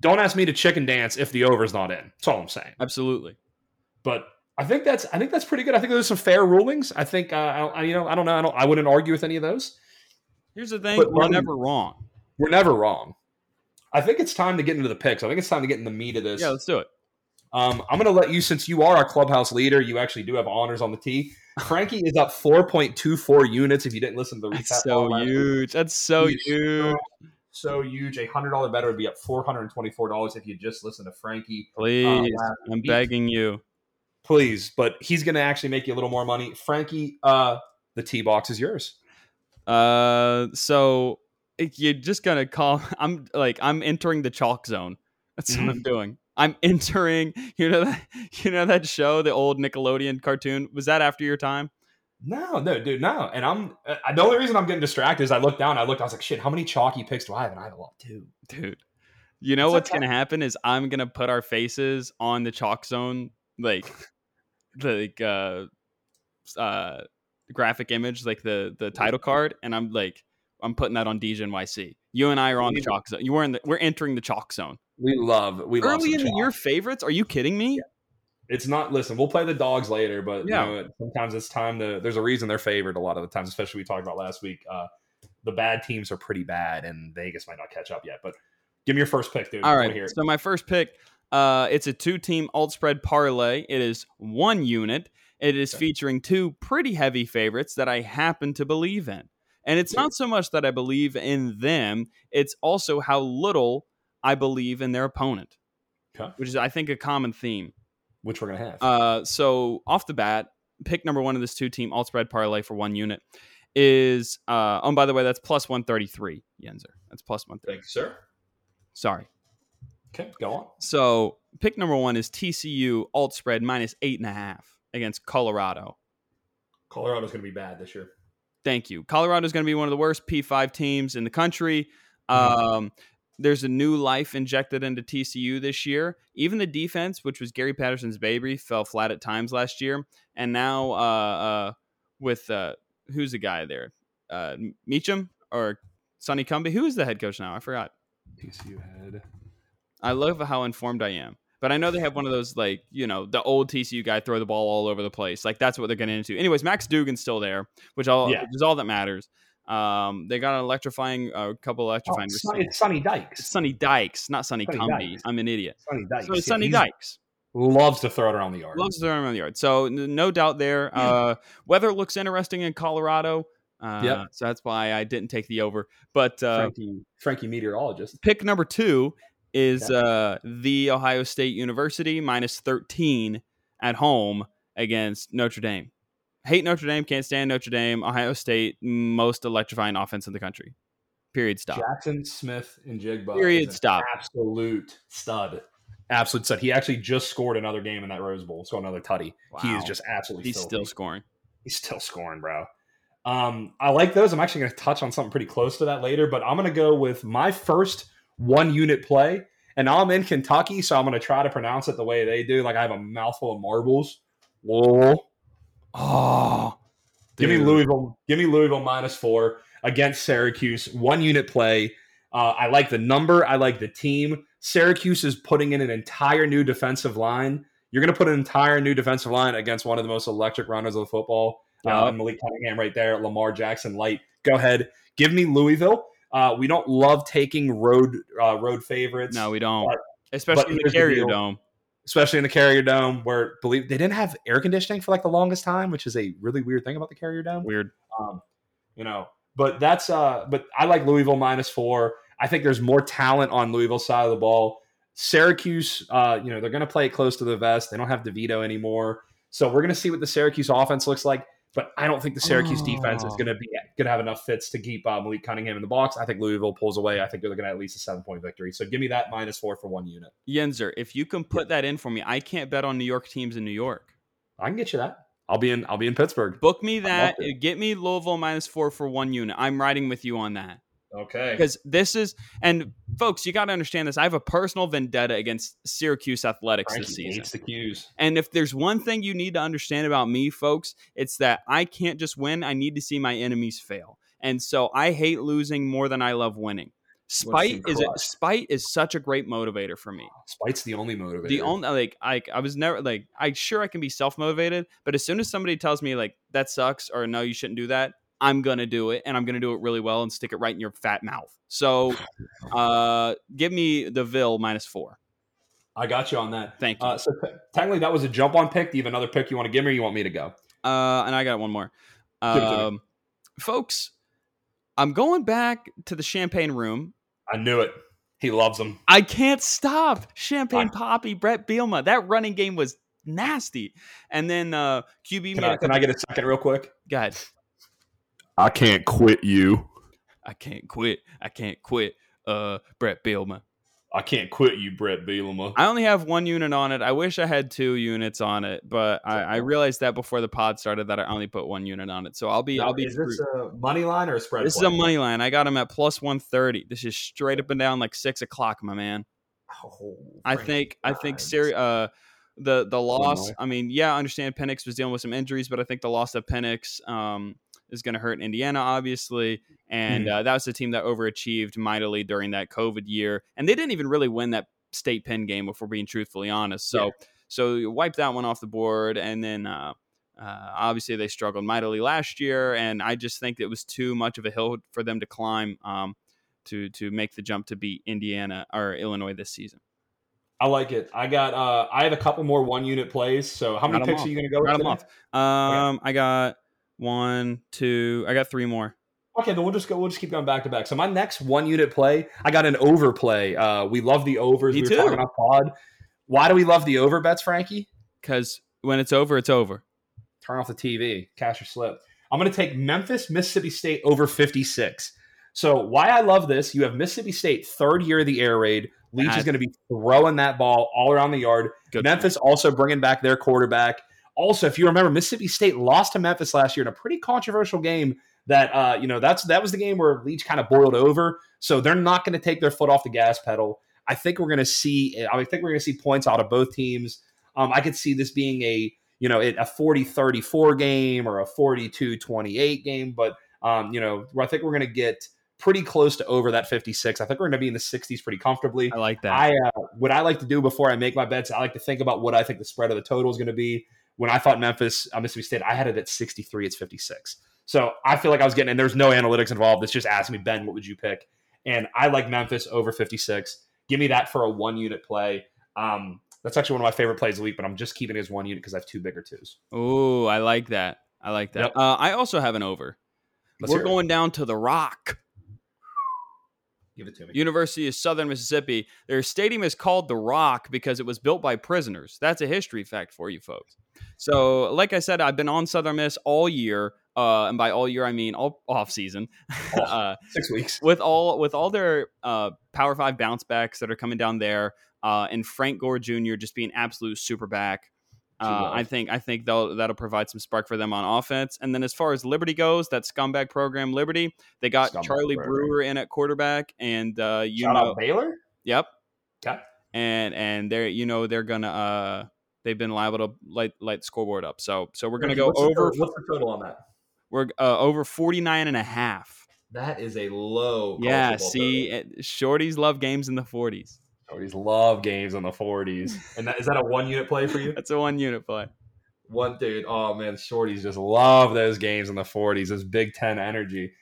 Don't ask me to chicken dance if the over's not in. That's all I'm saying. Absolutely. But I think that's I think that's pretty good. I think those are some fair rulings. I think uh, I, I- you know I don't know I don't I wouldn't argue with any of those. Here's the thing But we're never wrong. We're never wrong. I think it's time to get into the picks. I think it's time to get in the meat of this. Yeah, let's do it. Um, I'm going to let you, since you are our clubhouse leader, you actually do have honors on the tee. Frankie is up 4.24 units. If you didn't listen to the recap, That's so pod last week. huge. That's so He's huge. so huge. A hundred dollar better would be up four hundred and twenty four dollars if you just listen to Frankie. Please, last I'm begging you. Please, but he's going to actually make you a little more money. Frankie, uh, the tee box is yours. Uh, so you're just gonna call. I'm like I'm entering the chalk zone. That's Mm-hmm. what I'm doing. I'm entering. You know that. You know that show, the old Nickelodeon cartoon. Was that after your time? No, no, dude, no. And I'm uh, the only reason I'm getting distracted is I looked down. I looked. I was like, shit. How many chalky picks do I have? And I have a lot too. dude. You know It's what's okay. gonna happen is I'm gonna put our faces on the chalk zone, like, like uh, uh, graphic image, like the the title card, and I'm like, I'm putting that on DJ NYC. You and I are on the chalk zone. You were in the, we're entering the chalk zone. We love. We love Early some in year favorites? Are you kidding me? It's not. Listen, we'll play the dogs later, but Yeah. you know, sometimes it's time to. There's a reason they're favored a lot of the times, especially we talked about last week. Uh, the bad teams are pretty bad, and Vegas might not catch up yet. But give me your first pick, dude. All right. I wanna right. hear it. So my first pick, uh, it's a two-team alt spread parlay. It is one unit. It is Okay. featuring two pretty heavy favorites that I happen to believe in. And it's not so much that I believe in them; it's also how little I believe in their opponent, Okay. which is, I think, a common theme. Which we're gonna have. Uh, so off the bat, pick number one of this two-team alt spread parlay for one unit is. Uh, oh, by the way, that's plus one thirty-three. Yinzer, that's plus one thirty. Thank you, sir. Sorry. Okay, go on. So pick number one is TCU alt spread minus eight and a half against Colorado. Colorado's gonna be bad this year. Thank you. Colorado is going to be one of the worst P5 teams in the country. Mhm. Um, there's a new life injected into TCU this year. Even the defense, which was Gary Patterson's baby, fell flat at times last year. And now uh, uh, with uh, who's the guy there? Uh, Meacham or Sonny Cumbie? Who is the head coach now? I forgot. TCU head. I love how informed I am. But I know they have one of those like, you know, the old TCU guy throw the ball all over the place. Like that's what they're getting into. Anyways, Max Duggan's still there, which all Yeah. which is all that matters. Um, they got an electrifying a couple Oh, electrifying it's, receivers. it's Sonny It's Dykes. Sonny Dykes, not Sonny Sonny Cumbie. Dykes. I'm an idiot. Sonny Dykes. So it's Yeah, Sonny Dykes. Loves to throw it around the yard. Loves to throw it around the yard. So no doubt there. Yeah. Uh, weather looks interesting in Colorado. Uh, Yep. So that's why I didn't take the over. But uh, Frankie, Frankie meteorologist. pick number two is uh, the Ohio State University minus 13 at home against Notre Dame. Hate Notre Dame, can't stand Notre Dame. Ohio State, most electrifying offense in the country. Period. Stop. Jaxon Smith-Njigba. Period, stop. Absolute stud. Absolute stud. He actually just scored another game in that Rose Bowl. So another tutty. He is just absolutely. He's filthy. still scoring. he's still scoring, bro. Um, I like those. I'm actually going to touch on something pretty close to that later, but I'm going to go with my first one unit play. And I'm in Kentucky, so I'm going to try to pronounce it the way they do. Like I have a mouthful of marbles. Whoa. Oh, Give me. Louisville. Give me Louisville minus four against Syracuse. One unit play. Uh, I like the number. I like the team. Syracuse is putting in an entire new defensive line. You're going to put an entire new defensive line against one of the most electric runners of the football. Uh, Yeah. and Malik Cunningham right there. Lamar Jackson light. Go ahead. Give me Louisville. Uh, we don't love taking road uh, road favorites. No, we don't. But- Especially but in the here's the Carrier. Dome. especially in the Carrier Dome, where believe they didn't have air conditioning for like the longest time, which is a really weird thing about the Carrier Dome. Weird. Um, you know, But that's uh, but I like Louisville minus four. I think there's more talent on Louisville's side of the ball. Syracuse, uh, you know, they're going to play it close to the vest. They don't have DeVito anymore, so we're going to see what the Syracuse offense looks like. But I don't think the Syracuse oh. defense is going to be going to have enough fits to keep uh, Malik Cunningham in the box. I think Louisville pulls away. I think they're looking at at least a seven point victory. So give me that minus four for one unit. Yinzer, if you can put yeah. that in for me, I can't bet on New York teams in New York. I can get you that. I'll be in. I'll be in Pittsburgh. Book me that. Get me Louisville minus four for one unit. I'm riding with you on that. Okay. Because this is, and folks, you got to understand this. I have a personal vendetta against Syracuse athletics Frankie this season. Hates the. And if there's one thing you need to understand about me, folks, it's that I can't just win. I need to see my enemies fail. And so I hate losing more than I love winning. Spite is a, spite is such a great motivator for me. Spite's the only motivator. The only like I I was never like I sure I can be self motivated, but as soon as somebody tells me like that sucks or no you shouldn't do that, I'm gonna do it and I'm gonna do it really well and stick it right in your fat mouth. So, uh, give me the Ville minus four. I got you on that. Thank you. Uh, so technically, that was a jump on pick. Do you have another pick you want to give me, or you want me to go? Uh, and I got one more. Um, folks, I'm going back to the champagne room. I knew it. He loves them. I can't stop. Champagne I, Poppy, Bret Bielema. That running game was nasty. And then uh, QB. Can, I, can I get a second, real quick? Go ahead. I can't quit you. I can't quit. I can't quit. Uh, Bret Bielema. I can't quit you, Bret Bielema. I only have one unit on it. I wish I had two units on it, but I, I realized that before the pod started that I only put one unit on it. So I'll be, now, I'll be. Is this a money line or a spread? This play? is a money line. I got him at plus one thirty. This is straight up and down like six o'clock, my man. Oh, I think, I think, Siri, uh, the the loss. I mean, yeah, I understand Penix was dealing with some injuries, but I think the loss of Penix, um, is going to hurt Indiana, obviously. And mm-hmm. uh, that was a team that overachieved mightily during that COVID year. And they didn't even really win that state Penn game, if we're being truthfully honest. So, yeah. so you wipe that one off the board. And then uh, uh, obviously they struggled mightily last year. And I just think it was too much of a hill for them to climb um, to, to make the jump to beat Indiana or Illinois this season. I like it. I got. Uh, I have a couple more one unit plays. So how many picks are you going to go? Got them off. Um, okay. I got one, two. I got three more. Okay, then we'll just go. We'll just keep going back to back. So my next one unit play, I got an overplay. Uh, we love the overs. Me we too. were talking about pod. Why do we love the over bets, Frankie? Because when it's over, it's over. Turn off the TV. Cash your slip. I'm going to take Memphis, Mississippi State over 56. So why I love this? You have Mississippi State third year of the air raid. Leach is going to be throwing that ball all around the yard. Good Memphis also bringing back their quarterback. Also, if you remember, Mississippi State lost to Memphis last year in a pretty controversial game. That uh, you know, that's that was the game where Leach kind of boiled over. So they're not going to take their foot off the gas pedal. I think we're going to see. I think we're going to see points out of both teams. Um, I could see this being a you know a 40-34 game or a 42-28 game, but um, you know, I think we're going to get pretty close to over that 56. I think we're going to be in the 60s pretty comfortably. I like that. I uh, what I like to do before I make my bets, I like to think about what I think the spread of the total is going to be when I thought Memphis, uh, Mississippi State, I had it at 63. It's 56. So I feel like I was getting, and there's no analytics involved. It's just asking me, Ben, what would you pick? And I like Memphis over 56. Give me that for a one unit play. Um, that's actually one of my favorite plays of the week, but I'm just keeping it as one unit because I have two bigger twos. Oh, I like that. I like that. Yep. Uh, I also have an over. Let's We're going down to the Rock. Give it to me. University of Southern Mississippi. Their stadium is called the Rock because it was built by prisoners. That's a history fact for you folks. So, like I said, I've been on Southern Miss all year, uh, and by all year I mean all off season, uh, six weeks with all with all their uh, Power Five bounce backs that are coming down there, uh, and Frank Gore Jr. just being absolute super back. Uh, I think I think they'll that'll provide some spark for them on offense. And then as far as Liberty goes, that scumbag program Liberty, they got scumbag Charlie program. Brewer in at quarterback, and uh, you Shout know Baylor. Yep. Okay. And and they're you know they're gonna uh they've been liable to light light the scoreboard up. So so we're gonna go what's over. The what's the total on that? We're uh, over 49 and a half. That is a low. Yeah. See, it, shorties love games in the 40s. Shorties love games in the 40s. And that, is that a one unit play for you? That's a one unit play. One dude. Oh man, shorties just love those games in the 40s. This Big Ten energy.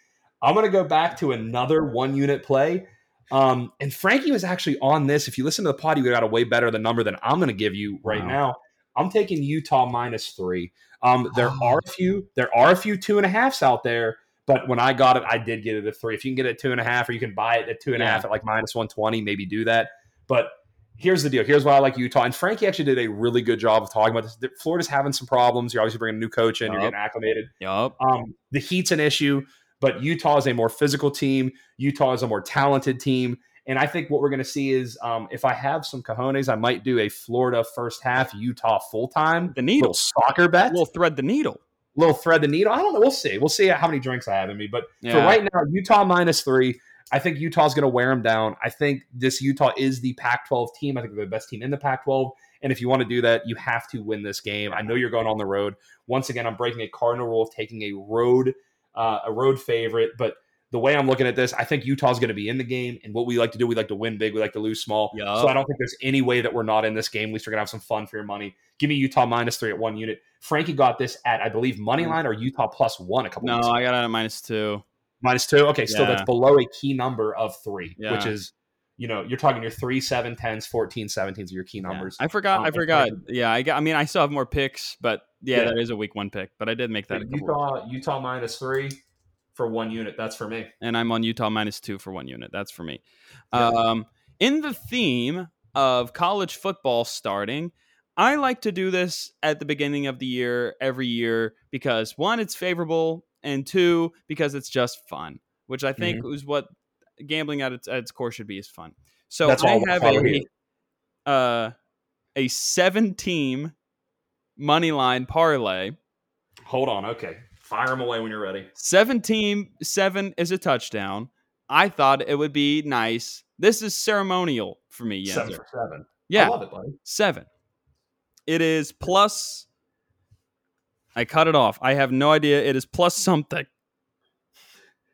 I'm gonna go back to another one unit play. Um, and Frankie was actually on this. If you listen to the pod, you got a way better the number than I'm going to give you right wow. now. I'm taking Utah minus three. Um, there oh. are a few, there are a few two and a halfs out there, But when I got it, I did get it at three. If you can get it at two and a half, or you can buy it at two and a half Yeah. at like minus one twenty, maybe do that. But here's the deal. Here's why I like Utah. And Frankie actually did a really good job of talking about this. Florida's having some problems. You're obviously bringing a new coach in. You're getting acclimated. Yup. Um, the Heat's an issue, but Utah is a more physical team. Utah is a more talented team. And I think what we're going to see is um, if I have some cojones, I might do a Florida first half, Utah full time The needle. soccer bet, We'll thread the needle. little thread the needle. I don't know. We'll see. We'll see how many drinks I have in me. But for right now, Utah minus three. I think Utah's going to wear them down. I think this Utah is the Pac 12 team. I think they're the best team in the Pac 12. And if you want to do that, you have to win this game. I know you're going on the road. Once again, I'm breaking a cardinal rule of taking a road, uh, a road favorite. But the way I'm looking at this, I think Utah's going to be in the game. And what we like to do, we like to win big. We like to lose small. Yup. So I don't think there's any way that we're not in this game. At least we're going to have some fun for your money. Give me Utah minus three at one unit. Frankie got this at, I believe, money line or Utah plus one a couple No. I got it at minus two. Minus two. Okay, still that's below a key number of three, Yeah. which is, you know, you're talking your three, seven, tens, 14, 17s are your key Yeah. numbers. I forgot. Um, I forgot. Yeah, I got. I mean, I still have more picks, but yeah, Yeah. that is a week one pick. But I did make that a Utah, Utah minus three for one unit. That's for me. and I'm on Utah minus two for one unit. That's for me. Yeah. Um, in the theme of college football starting, I like to do this at the beginning of the year every year because one, it's favorable, and two, because it's just fun, which I think Mm-hmm. is what gambling at its, at its core should be is fun. So That's I have that's all we're a uh, a seven team money line parlay. Hold on. Okay. Fire them away when you're ready. Seven team, seven is a touchdown. I thought it would be nice. This is ceremonial for me, Seven for seven. Yeah, I love it, buddy. seven. It is plus. I cut it off. I have no idea. It is plus something.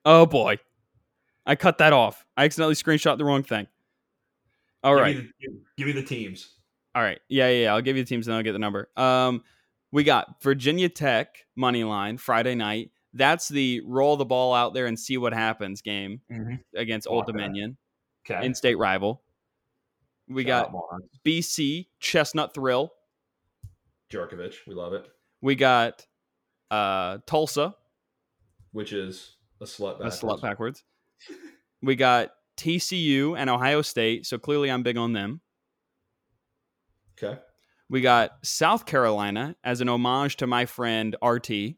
Oh boy, I cut that off. I accidentally screenshot the wrong thing. All give right. Me the, give me the teams. All right. Yeah, yeah, yeah. I'll give you the teams and I'll get the number. Um, we got Virginia Tech money line Friday night. That's the roll the ball out there and see what happens game against Old Lock. Dominion, Okay. in-state rival. We Shout got. BC Chestnut Thrill. Djokovic. We love it. We got uh, Tulsa, Which is a slut. a Backwards. slut backwards. We got TCU and Ohio State. So clearly, I'm big on them. Okay. We got South Carolina as an homage to my friend RT.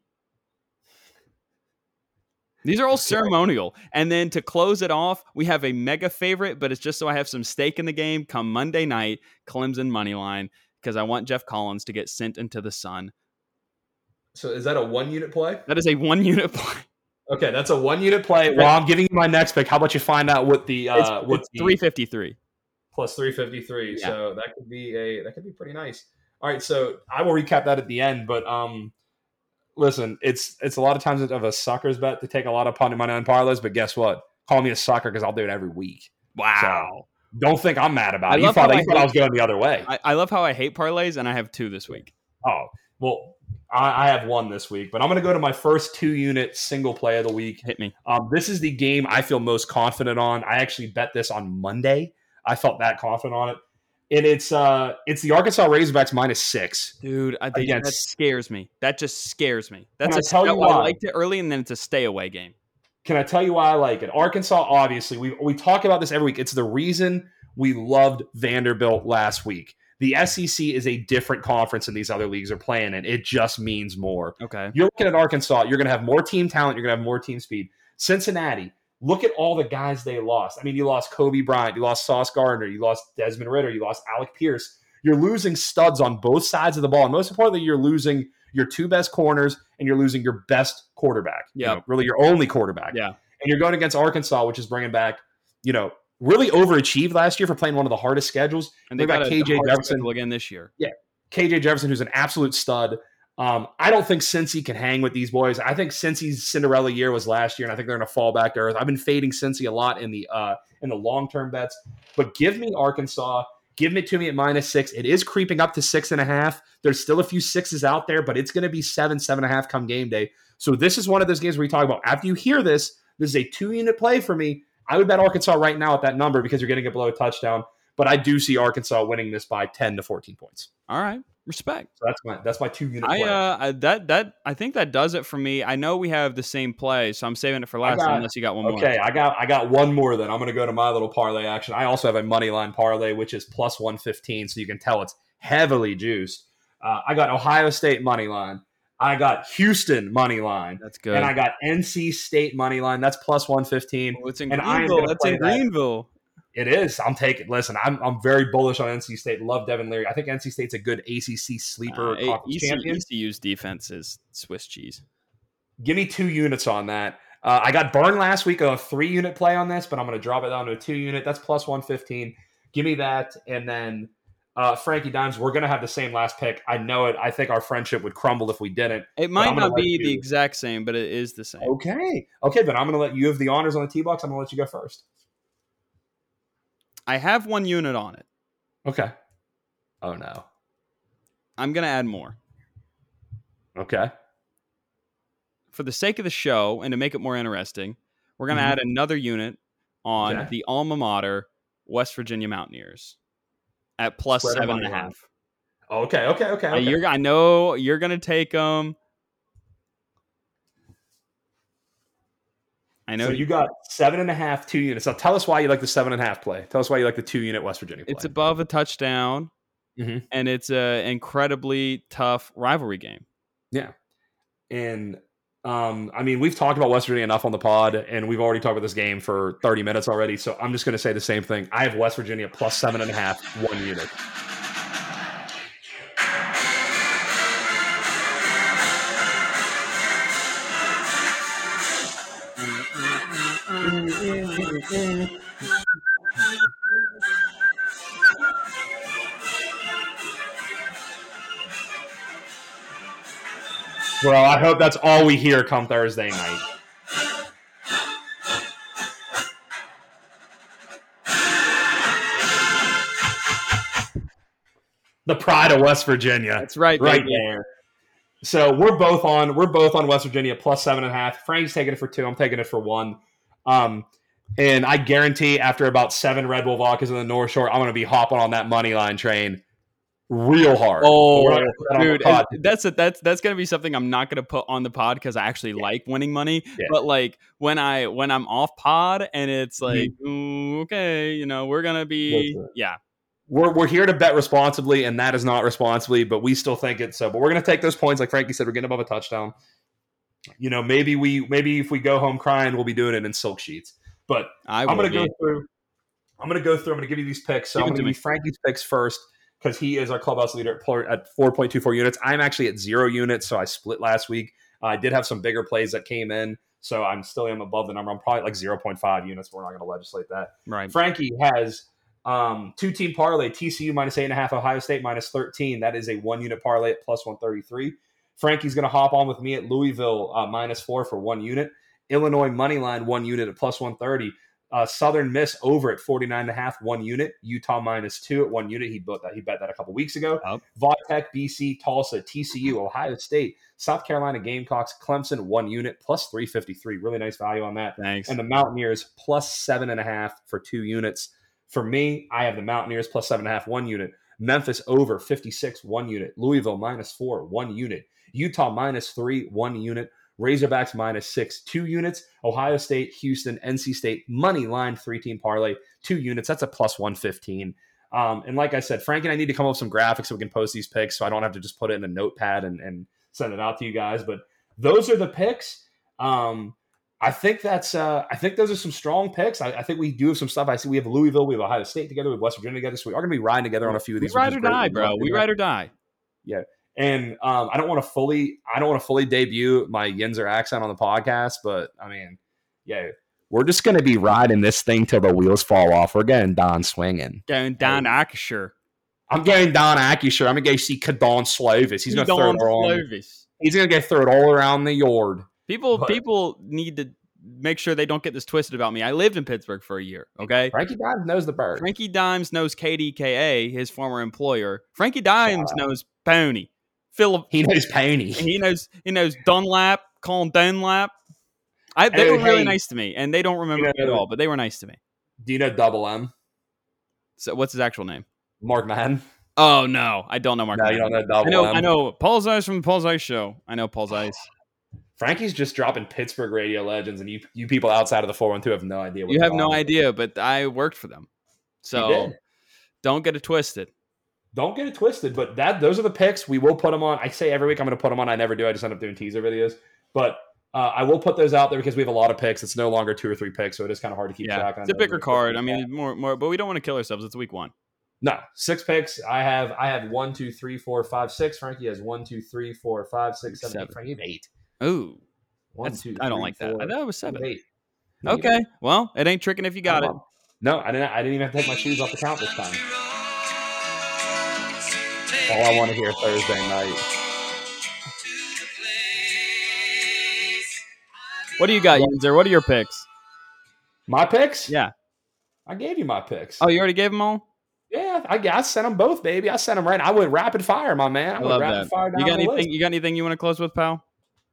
These are all ceremonial. And then to close it off, we have a mega favorite, but it's just so I have some stake in the game come Monday night, Clemson money line, because I want Geoff Collins to get sent into the sun. So is that a one unit play? That is a one unit play. Okay, that's a one unit play. Well, I'm giving you my next pick. How about you find out what the uh It's, what it's the 353. plus 353. Yeah. So that could be a that could be pretty nice. All right, so I will recap that at the end, but um listen, it's it's a lot of times of a sucker's bet to take a lot of punting money on parlays, but guess what? Call me a sucker because I'll do it every week. Wow. So, Don't think I'm mad about I it. You love thought, how you I thought I was going the other way. I, I love how I hate parlays, and I have two this week. Oh, well, I, I have one this week, but I'm going to go to my first two unit single play of the week. Hit me. Um, this is the game I feel most confident on. I actually bet this on Monday. I felt that confident on it, and it's uh, it's the Arkansas Razorbacks minus six. Dude, I think that scares me. That just scares me. That's Can I a tell you why. I liked it early, and then it's a stay away game. Can I tell you why I like it? Arkansas, obviously, we we talk about this every week. It's the reason we loved Vanderbilt last week. The SEC is a different conference than these other leagues are playing in. It just means more. Okay. You're looking at Arkansas, you're going to have more team talent, you're going to have more team speed. Cincinnati, look at all the guys they lost. I mean, you lost Coby Bryant, you lost Sauce Gardner, you lost Desmond Ridder, you lost Alec Pierce. You're losing studs on both sides of the ball. And most importantly, you're losing your two best corners and you're losing your best quarterback. You know, really your only quarterback. Yeah. And you're going against Arkansas, which is bringing back, you know, really overachieved last year for playing one of the hardest schedules. And they They got got, KJ Jefferson. again this year. Yeah, KJ Jefferson, who's an absolute stud. Um, I don't think Cincy can hang with these boys. I think Cincy's Cinderella year was last year, and I think they're going to fall back to earth. I've been fading Cincy a lot in the uh, in the long term bets, but give me Arkansas. Give it to me at minus six. It is creeping up to six and a half. There's still a few sixes out there, but it's going to be seven, seven and a half come game day. So this is one of those games where we talk about after you hear this, this is a two unit play for me. I would bet Arkansas right now at that number because you're getting it below a touchdown. but I do see Arkansas winning this by 10 to 14 points. All right, respect. So that's my that's my two unit. I uh I- that that I think that does it for me. I know we have the same play, so I'm saving it for last got- unless you got one more. Okay, I got I got one more. Then I'm going to go to my little parlay action. I also have a money line parlay, which is plus 115, so you can tell it's heavily juiced. Uh, I got Ohio State money line. I got Houston money line. That's good. And I got NC State money line. That's plus 115. Oh, it's in and Greenville. That's in that. Greenville. It is. I'm taking. Listen, I'm I'm very bullish on NC State. Love Devin Leary. I think NC State's a good ACC sleeper Uh, EC champion. ECU's defense is Swiss cheese. Give me two units on that. Uh, I got burned last week on a three unit play on this, but I'm going to drop it down to a two unit. That's plus 115. Give me that. And then uh, Frankie Dimes, we're going to have the same last pick. I know it. I think our friendship would crumble if we didn't. It might not be the exact same, but it is the same. Okay. Okay, but I'm going to let you have the honors on the T box. I'm going to let you go first. I have one unit on it. Okay. Oh, no. I'm gonna add more Okay. for the sake of the show and to make it more interesting. We're gonna Mhm. add another unit on Okay. the alma mater West Virginia Mountaineers at plus Spread seven and a half. Okay. Okay. Okay. Uh, okay. You're, I know you're gonna take them. I know so you got seven and a half, two units. Now tell us why you like the seven and a half play. Tell us why you like the two unit West Virginia play. it's above a touchdown, Mhm. and it's an incredibly tough rivalry game. Yeah, and um, I mean, we've talked about West Virginia enough on the pod, and we've already talked about this game for 30 minutes already. So I'm just going to say the same thing. I have West Virginia plus seven and a half, one unit. Well, I hope that's all we hear come Thursday night. The pride of West Virginia That's right, right baby. there. So we're both on we're both on West Virginia plus seven and a half. Frank's taking it for two. I'm taking it for one. Um, and I guarantee after about seven Red Bull vodkas in the North Shore, I'm going to be hopping on that money line train real hard. Oh, We're not gonna put that on the dude, that's a, that's that's gonna be something I'm not gonna put on the pod because I actually like winning money. Yeah. But like when I when I'm off pod and it's Mm-hmm. like ooh, okay, you know, we're gonna be yeah. we're, we're here to bet responsibly, and that is not responsibly, but we still think it. So, but we're going to take those points, like Frankie said, we're getting above a touchdown. You know, maybe we maybe if we go home crying, we'll be doing it in silk sheets. But I I'm going to go through. I'm going to go through. I'm going to give you these picks. So Give I'm going to to give you Frankie's picks first because he is our clubhouse leader at, pl- at 4.24 units. I'm actually at zero units, so I split last week. I did have some bigger plays that came in, so I'm still am above the number. I'm probably like 0.5 units. But we're not going to legislate that. right. Frankie has um, two team parlay TCU minus eight and a half, Ohio State minus 13. That is a one unit parlay at plus 133. Frankie's going to hop on with me at Louisville uh, minus four for one unit. Illinois money line one unit at plus 130. Uh, Southern Miss over at 49 and a half, one unit. Utah minus two at one unit. He bet that he bet that a couple weeks ago. Yep. Vodtech, BC, Tulsa, TCU, Ohio State, South Carolina Gamecocks, Clemson one unit plus 353. Really nice value on that Thanks. and the Mountaineers plus seven and a half for two units. For me, I have the Mountaineers plus seven and a half, one unit. Memphis over 56, one unit. Louisville minus four, one unit. Utah minus three, one unit. Razorbacks minus six, two units. Ohio State, Houston, NC State, money line, three team parlay, two units. That's a plus 115. Um, and like I said, Frank and I need to come up with some graphics so we can post these picks so I don't have to just put it in a notepad and, and send it out to you guys. But those are the picks. Um, I think that's uh, I think those are some strong picks. I, I think we do have some stuff. I see we have Louisville, we have Ohio State together, we have West Virginia together. So we are going to be riding together on a few of these. which ride or die, bro. We ride or die. And um, I don't want to fully, I don't want to fully debut my Yinzer accent on the podcast, but I mean, yeah, we're just going to be riding this thing till the wheels fall off. We're getting Don swinging. Going down to I'm getting Don Acusher. I'm going to go see Kedon Slovis. He's going to throw Don it all. He's going to get throw it all around the yard. People But- people need to make sure they don't get this twisted about me. I lived in Pittsburgh for a year. Okay. Frankie Dimes knows the bird. Frankie Dimes knows KDKA, his former employer. Frankie Dimes knows Pony. Philip He knows Pony. he knows he knows Dunlap, Colin Dunlap. I, they Hey, were really hey. nice to me, and they don't remember You me at all, but they were nice to me. Do you know Double M? So what's his actual name? Mark Madden. Oh no, I don't know Mark. No, Madden. you don't know double I know. M. I know Paul Zeise from the Paul Zeise show. I know Paul Zeise. Frankie's just dropping Pittsburgh radio legends, and you you people outside of the 412 have no idea. What You have no idea, but I worked for them, so don't get it twisted. Don't get it twisted, but that those are the picks. We will put them on. I say every week I'm going to put them on. I never do. I just end up doing teaser videos. But uh, I will put those out there because we have a lot of picks. It's no longer two or three picks, so it is kind of hard to keep track. Yeah, track. it's a bigger card. I mean, more, more, but we don't want to kill ourselves. It's week one. no six picks. I have I have one, two, three, four, five, six. Frankie has one, two, three, four, five, six, seven, Seven. eight. Frankie, eight. Ooh, One, two, I don't three, like that. four, I thought it was seven. eight. Okay, well, it ain't tricking if you got it. No, I didn't. I didn't even have to take my shoes off the count this time. All I want to hear Thursday night. What do you got, user? What are your picks? My picks. Yeah. I gave you my picks. Oh, you already gave them all. Yeah, I, I sent them both, baby. I sent them right. I went rapid fire, my man. I, I went love rapid that. fire down You got the anything? list. You got anything you want to close with, pal?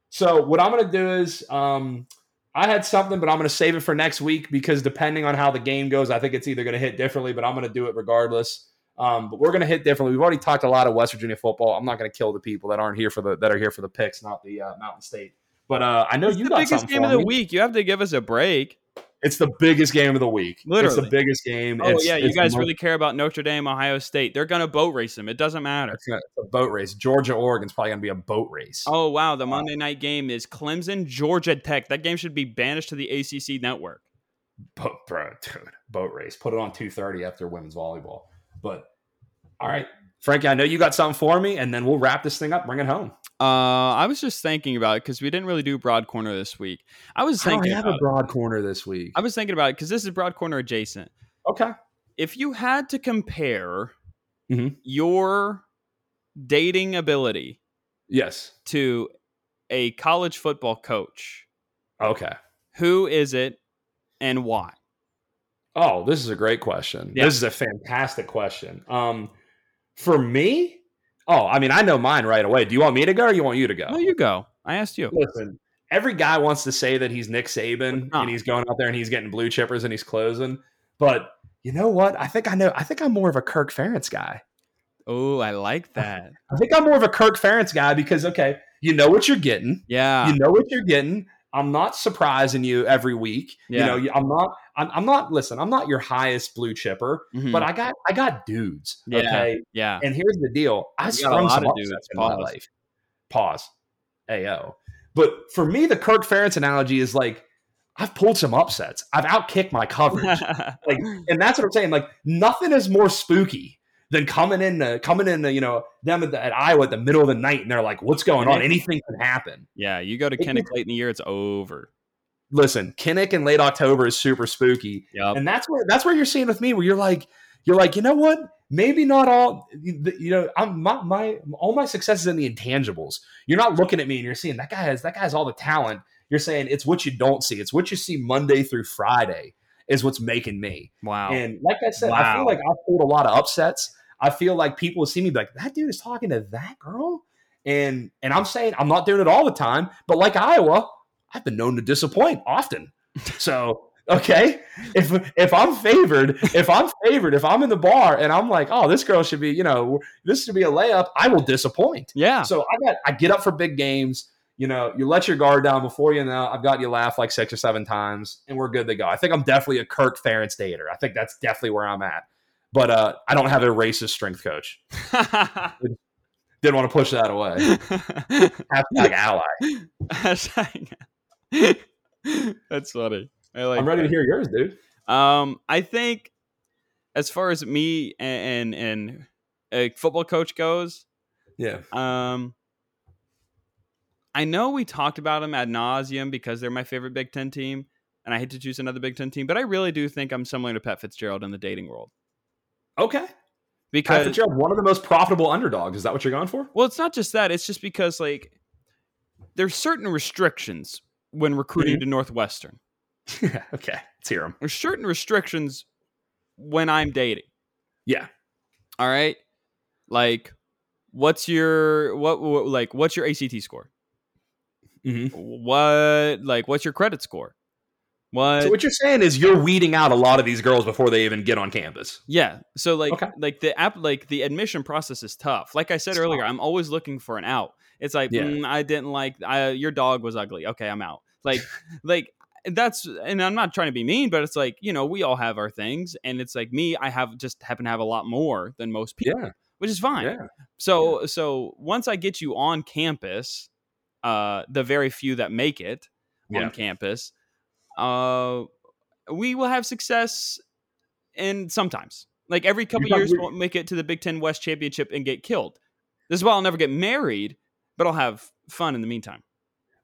So what I'm gonna do is, um, I had something, but I'm gonna save it for next week because depending on how the game goes, I think it's either gonna hit differently, but I'm gonna do it regardless. Um, but we're gonna hit differently. We've already talked a lot of West Virginia football. I'm not gonna kill the people that aren't here for the that are here for the picks, not the uh, Mountain State. But uh, I know It's you the got biggest game of the me. week. You have to give us a break. It's the biggest game of the week. It's Literally. the biggest game. Oh It's- yeah, you it's guys most- really care about Notre Dame, Ohio State. They're gonna boat race them. It doesn't matter. It's gonna- it's a boat race. Georgia, Oregon's probably gonna be a boat race. Oh wow, the Monday night game is Clemson, Georgia Tech. That game should be banished to the ACC network. boat, bro, dude, boat race. Put it on two thirty after women's volleyball. But all right, Frankie, I know you got something for me, and then we'll wrap this thing up. Bring it home. Uh, I was just thinking about it because we didn't really do broad corner this week. I was thinking I don't thinking have about a it. broad corner this week. I was thinking about it because this is broad corner adjacent. Okay. If you had to compare Mhm. your dating ability Yes. to a college football coach, Okay. who is it and why? Oh, this is a great question. Yeah. This is a fantastic question. Um, for me, oh, I mean, I know mine right away. Do you want me to go or you want you to go? No, you go. I asked you. Listen, every guy wants to say that he's Nick Saban and he's going out there and he's getting blue chippers and he's closing. But you know what? I think I know. I think I'm more of a Kirk Ferentz guy. Oh, I like that. I think I'm more of a Kirk Ferentz guy because okay, you know what you're getting. Yeah. You know what you're getting. I'm not surprising you every week. Yeah. You know, I'm not. I'm, I'm not. Listen, I'm not your highest blue chipper, Mhm. but I got. I got dudes. Yeah. Okay. yeah. And here's the deal. I You got a sprung lot some of dudes. in my Pause. life. Pause. Ao. But for me, the Kirk Ferentz analogy is like I've pulled some upsets. I've outkicked my coverage. like, and that's what I'm saying. Like, nothing is more spooky than coming in, uh, coming in, uh, you know, them at, the, at Iowa at the middle of the night, and they're like, "What's going on? Anything can happen." yeah. You go to Kinnick late in the year, it's over. Listen, Kinnick in late October is super spooky, Yep. and that's where that's where you're seeing with me, where you're like, you're like, you know what? Maybe not all, you know, I'm my, my all my success is in the intangibles. You're not looking at me and you're seeing that guy has that guy has all the talent. You're saying it's what you don't see. It's what you see Monday through Friday is what's making me. Wow. And like I said, I feel like I've pulled a lot of upsets. I feel like people will see me be like, that dude is talking to that girl. And and I'm saying I'm not doing it all the time, but like Iowa, I've been known to disappoint often. So okay, if if I'm favored, if I'm favored, if I'm in the bar and I'm like, oh, this girl should be, you know, this should be a layup, I will disappoint. yeah. So I got I get up for big games. You know, you let your guard down before you know. I've got you laugh like six or seven times, and we're good to go. I think I'm definitely a Kirk Ferentz dater. I think that's definitely where I'm at. But uh, I don't have a racist strength coach. Didn't want to push that away. Hashtag ally. Hashtag. That's funny. I like I'm ready to hear yours, dude. Um, I think as far as me and and, and a football coach goes, Yeah. um, I know we talked about them ad nauseum because they're my favorite Big Ten team, and I hate to choose another Big Ten team, but I really do think I'm similar to Pat Fitzgerald in the dating world Okay. Pat because Fitzgerald, one of the most profitable underdogs. Is that what you're going for? well, it's not just that; it's just because like there's certain restrictions when recruiting to Northwestern. Yeah. okay. Let's hear him. There's certain restrictions when I'm dating. Yeah. All right. Like, what's your what, what like what's your ACT score? Mm-hmm. What like what's your credit score? What? So what you're saying is you're weeding out a lot of these girls before they even get on campus. yeah. So like Okay. like the app like the admission process is tough. Like I said It's earlier, tough. I'm always looking for an out. It's like Yeah. "Mm, I didn't like I, your dog was ugly. Okay, I'm out. Like like that's and I'm not trying to be mean, but it's like you know we all have our things, and it's like me, I have just happen to have a lot more than most people, Yeah. which is fine. Yeah. So so once I get you on campus, uh, the very few that make it on campus, uh, we will have success. And sometimes, like every couple years, we'll make it to the Big Ten West Championship and get killed. This is why I'll never get married, but I'll have fun in the meantime.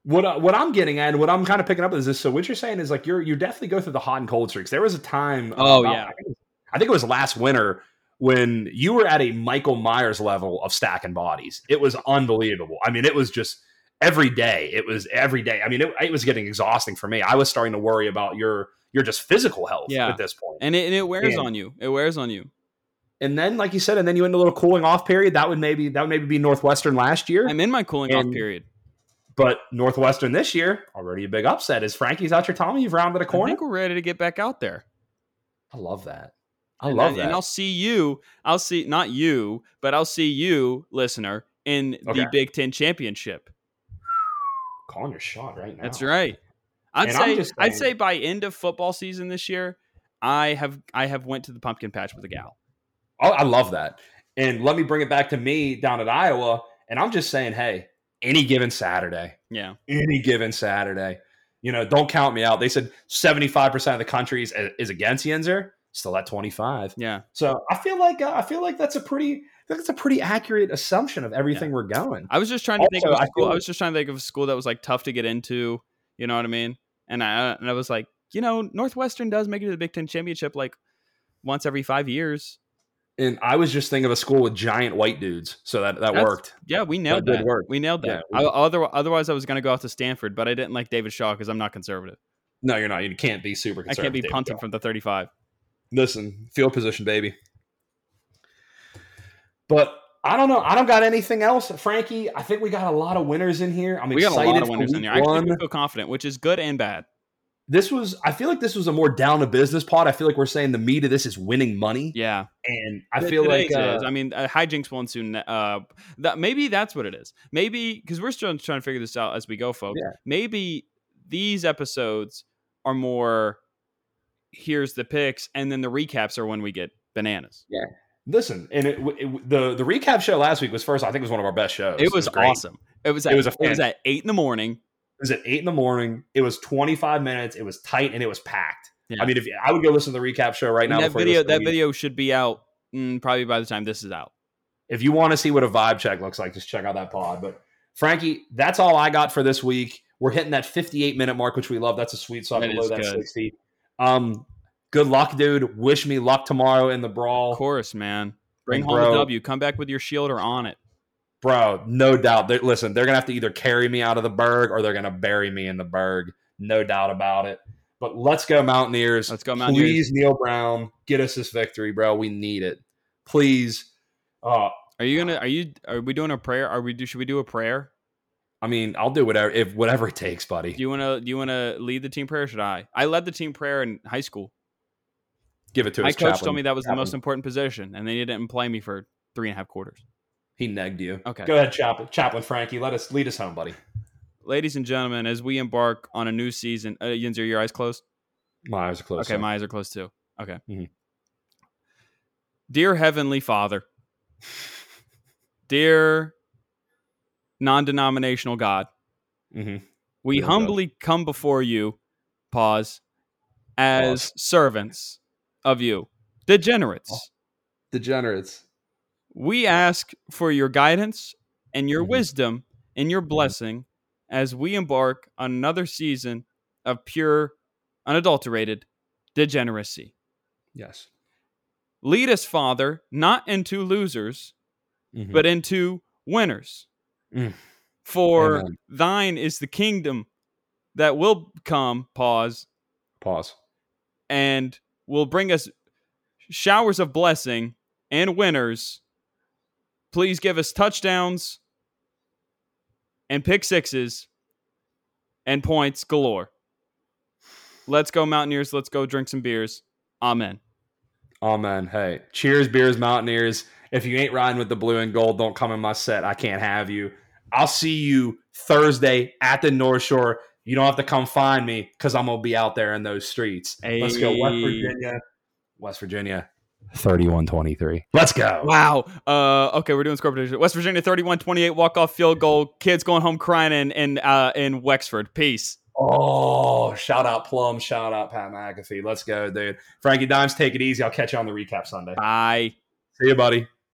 What uh, what I'm getting at, and what I'm kind of picking up is this. So what you're saying is like you're you definitely go through the hot and cold streaks. There was a time. uh, Oh, about- yeah. I think, it was, I think it was last winter when you were at a Michael Myers level of stacking bodies. It was unbelievable. I mean, it was just every day. It was every day. I mean, it, it was getting exhausting for me. I was starting to worry about your your just physical health Yeah. at this point. And it, and it wears Yeah. on you. It wears on you. And then, like you said, and then you went a little cooling off period. That would maybe that would maybe be Northwestern last year. I'm in my cooling off period. But Northwestern this year, already a big upset. Is Frankie's out your Tommy? You've rounded a corner. I think we're ready to get back out there. I love that. I and love I- that. And I'll see you. I'll see not you, but I'll see you, listener, in Okay. the Big Ten championship. Calling your shot right now. That's right. I'd And say just I'd say by end of football season this year, I have I have went to the pumpkin patch with a gal. Oh, I love that. And let me bring it back to me down at Iowa. And I'm just saying, hey, any given Saturday, Yeah. any given Saturday, you know, don't count me out. They said 75% of the country is, is against Yinzer, still at 25. Yeah. So I feel like uh, I feel like that's a pretty I think that's a pretty accurate assumption of everything we're going. I was just trying to think of Also, a I school. feel I was just trying to think of a school that was like tough to get into. You know what I mean? And I uh, and I was like, you know, Northwestern does make it to the Big Ten championship like once every five years. And I was just thinking of a school with giant white dudes, so that that That's- worked. Yeah, we nailed did that. work. We nailed that. Yeah, I, other, otherwise, I was going to go out to Stanford, but I didn't like David Shaw because I'm not conservative. No, you're not. You can't be super. I can't be punting from the 35. Listen, field position, baby. But I don't know. I don't got anything else, Frankie. I think we got a lot of winners in here. I'm We got a lot of winners in here. I one. think we feel confident, which is good and bad. This was. I feel like this was a more down to business pod. I feel like we're saying the meat of this is winning money, Yeah, and I feel like uh. I mean, uh, hijinks won't soon. Uh, that maybe that's what it is. Maybe because we're still trying to figure this out as we go, folks. Yeah. Maybe these episodes are more. Here's the picks, and then the recaps are when we get bananas. Listen. And it, it, the the recap show last week was first. I think it was one of our best shows. It was great. awesome. It was. At, It was a it was at eight in the morning. It was at eight in the morning. It was 25 minutes. It was tight and it was packed. Yeah. I mean, if I would go listen to the recap show right And now. that video. That video should be out mm, probably by the time this is out. if you want to see what a vibe check looks like, just check out that pod. But Frankie, that's all I got for this week. We're hitting that 58 minute mark, which we love. That's a sweet spot That below that. 60. Um, good luck, dude. Wish me luck tomorrow in the brawl. Of course, man. Bring And home bro- the W. Come back with your shield or on it. Bro, no doubt. They're, listen, they're gonna have to either carry me out of the Burgh or they're gonna bury me in the Burgh. No doubt about it. But let's go, Mountaineers. Let's go, Mountaineers. Please, Neal Brown, get us this victory, bro. We need it. Please. Uh, Are you gonna? Are you? Are we doing a prayer? Are we? Do? Should we do a prayer? I mean, I'll do whatever if whatever it takes, buddy. Do you want to? Do you want to lead the team prayer? Or should I? I led the team prayer in high school. Give it to My us. coach Chaplain. told me that was the most important position, and they didn't play me for three and a half quarters. He negged you. Okay. Go ahead, Chaplain. Chaplain Frankie. Let us lead us home, buddy. Ladies and gentlemen, as we embark on a new season, uh, Yinzer, are your eyes closed? My eyes are closed. Okay, sir. my eyes are closed too. Okay. Mhm. Dear Heavenly Father, dear non-denominational God, Mhm. we Dear God. humbly come before you, pause, as Pause. servants of you, degenerates. Oh. Degenerates. We ask for your guidance and your Mhm. wisdom and your blessing as we embark on another season of pure, unadulterated degeneracy. Yes. Lead us, Father, not into losers, Mhm. but into winners. Mm. For Amen. thine is the kingdom that will come, pause, pause. and will bring us showers of blessing and winners. Please give us touchdowns and pick sixes and points galore. Let's go Mountaineers. Let's go drink some beers. Amen. Amen. Hey, cheers, beers, Mountaineers. If you ain't riding with the blue and gold, don't come in my set. I can't have you. I'll see you Thursday at the North Shore. You don't have to come find me because I'm gonna be out there in those streets. Let's go, West Virginia. West Virginia, 31-23. Let's go. Wow. Uh, okay, we're doing score prediction. West Virginia 31-28 walk-off field goal. Kids going home crying in in uh, in Wexford. Peace. Oh, shout out Plum, shout out Pat McAfee. Let's go, dude. Frankie Dimes, take it easy. I'll catch you on the recap Sunday. Bye. See you, buddy.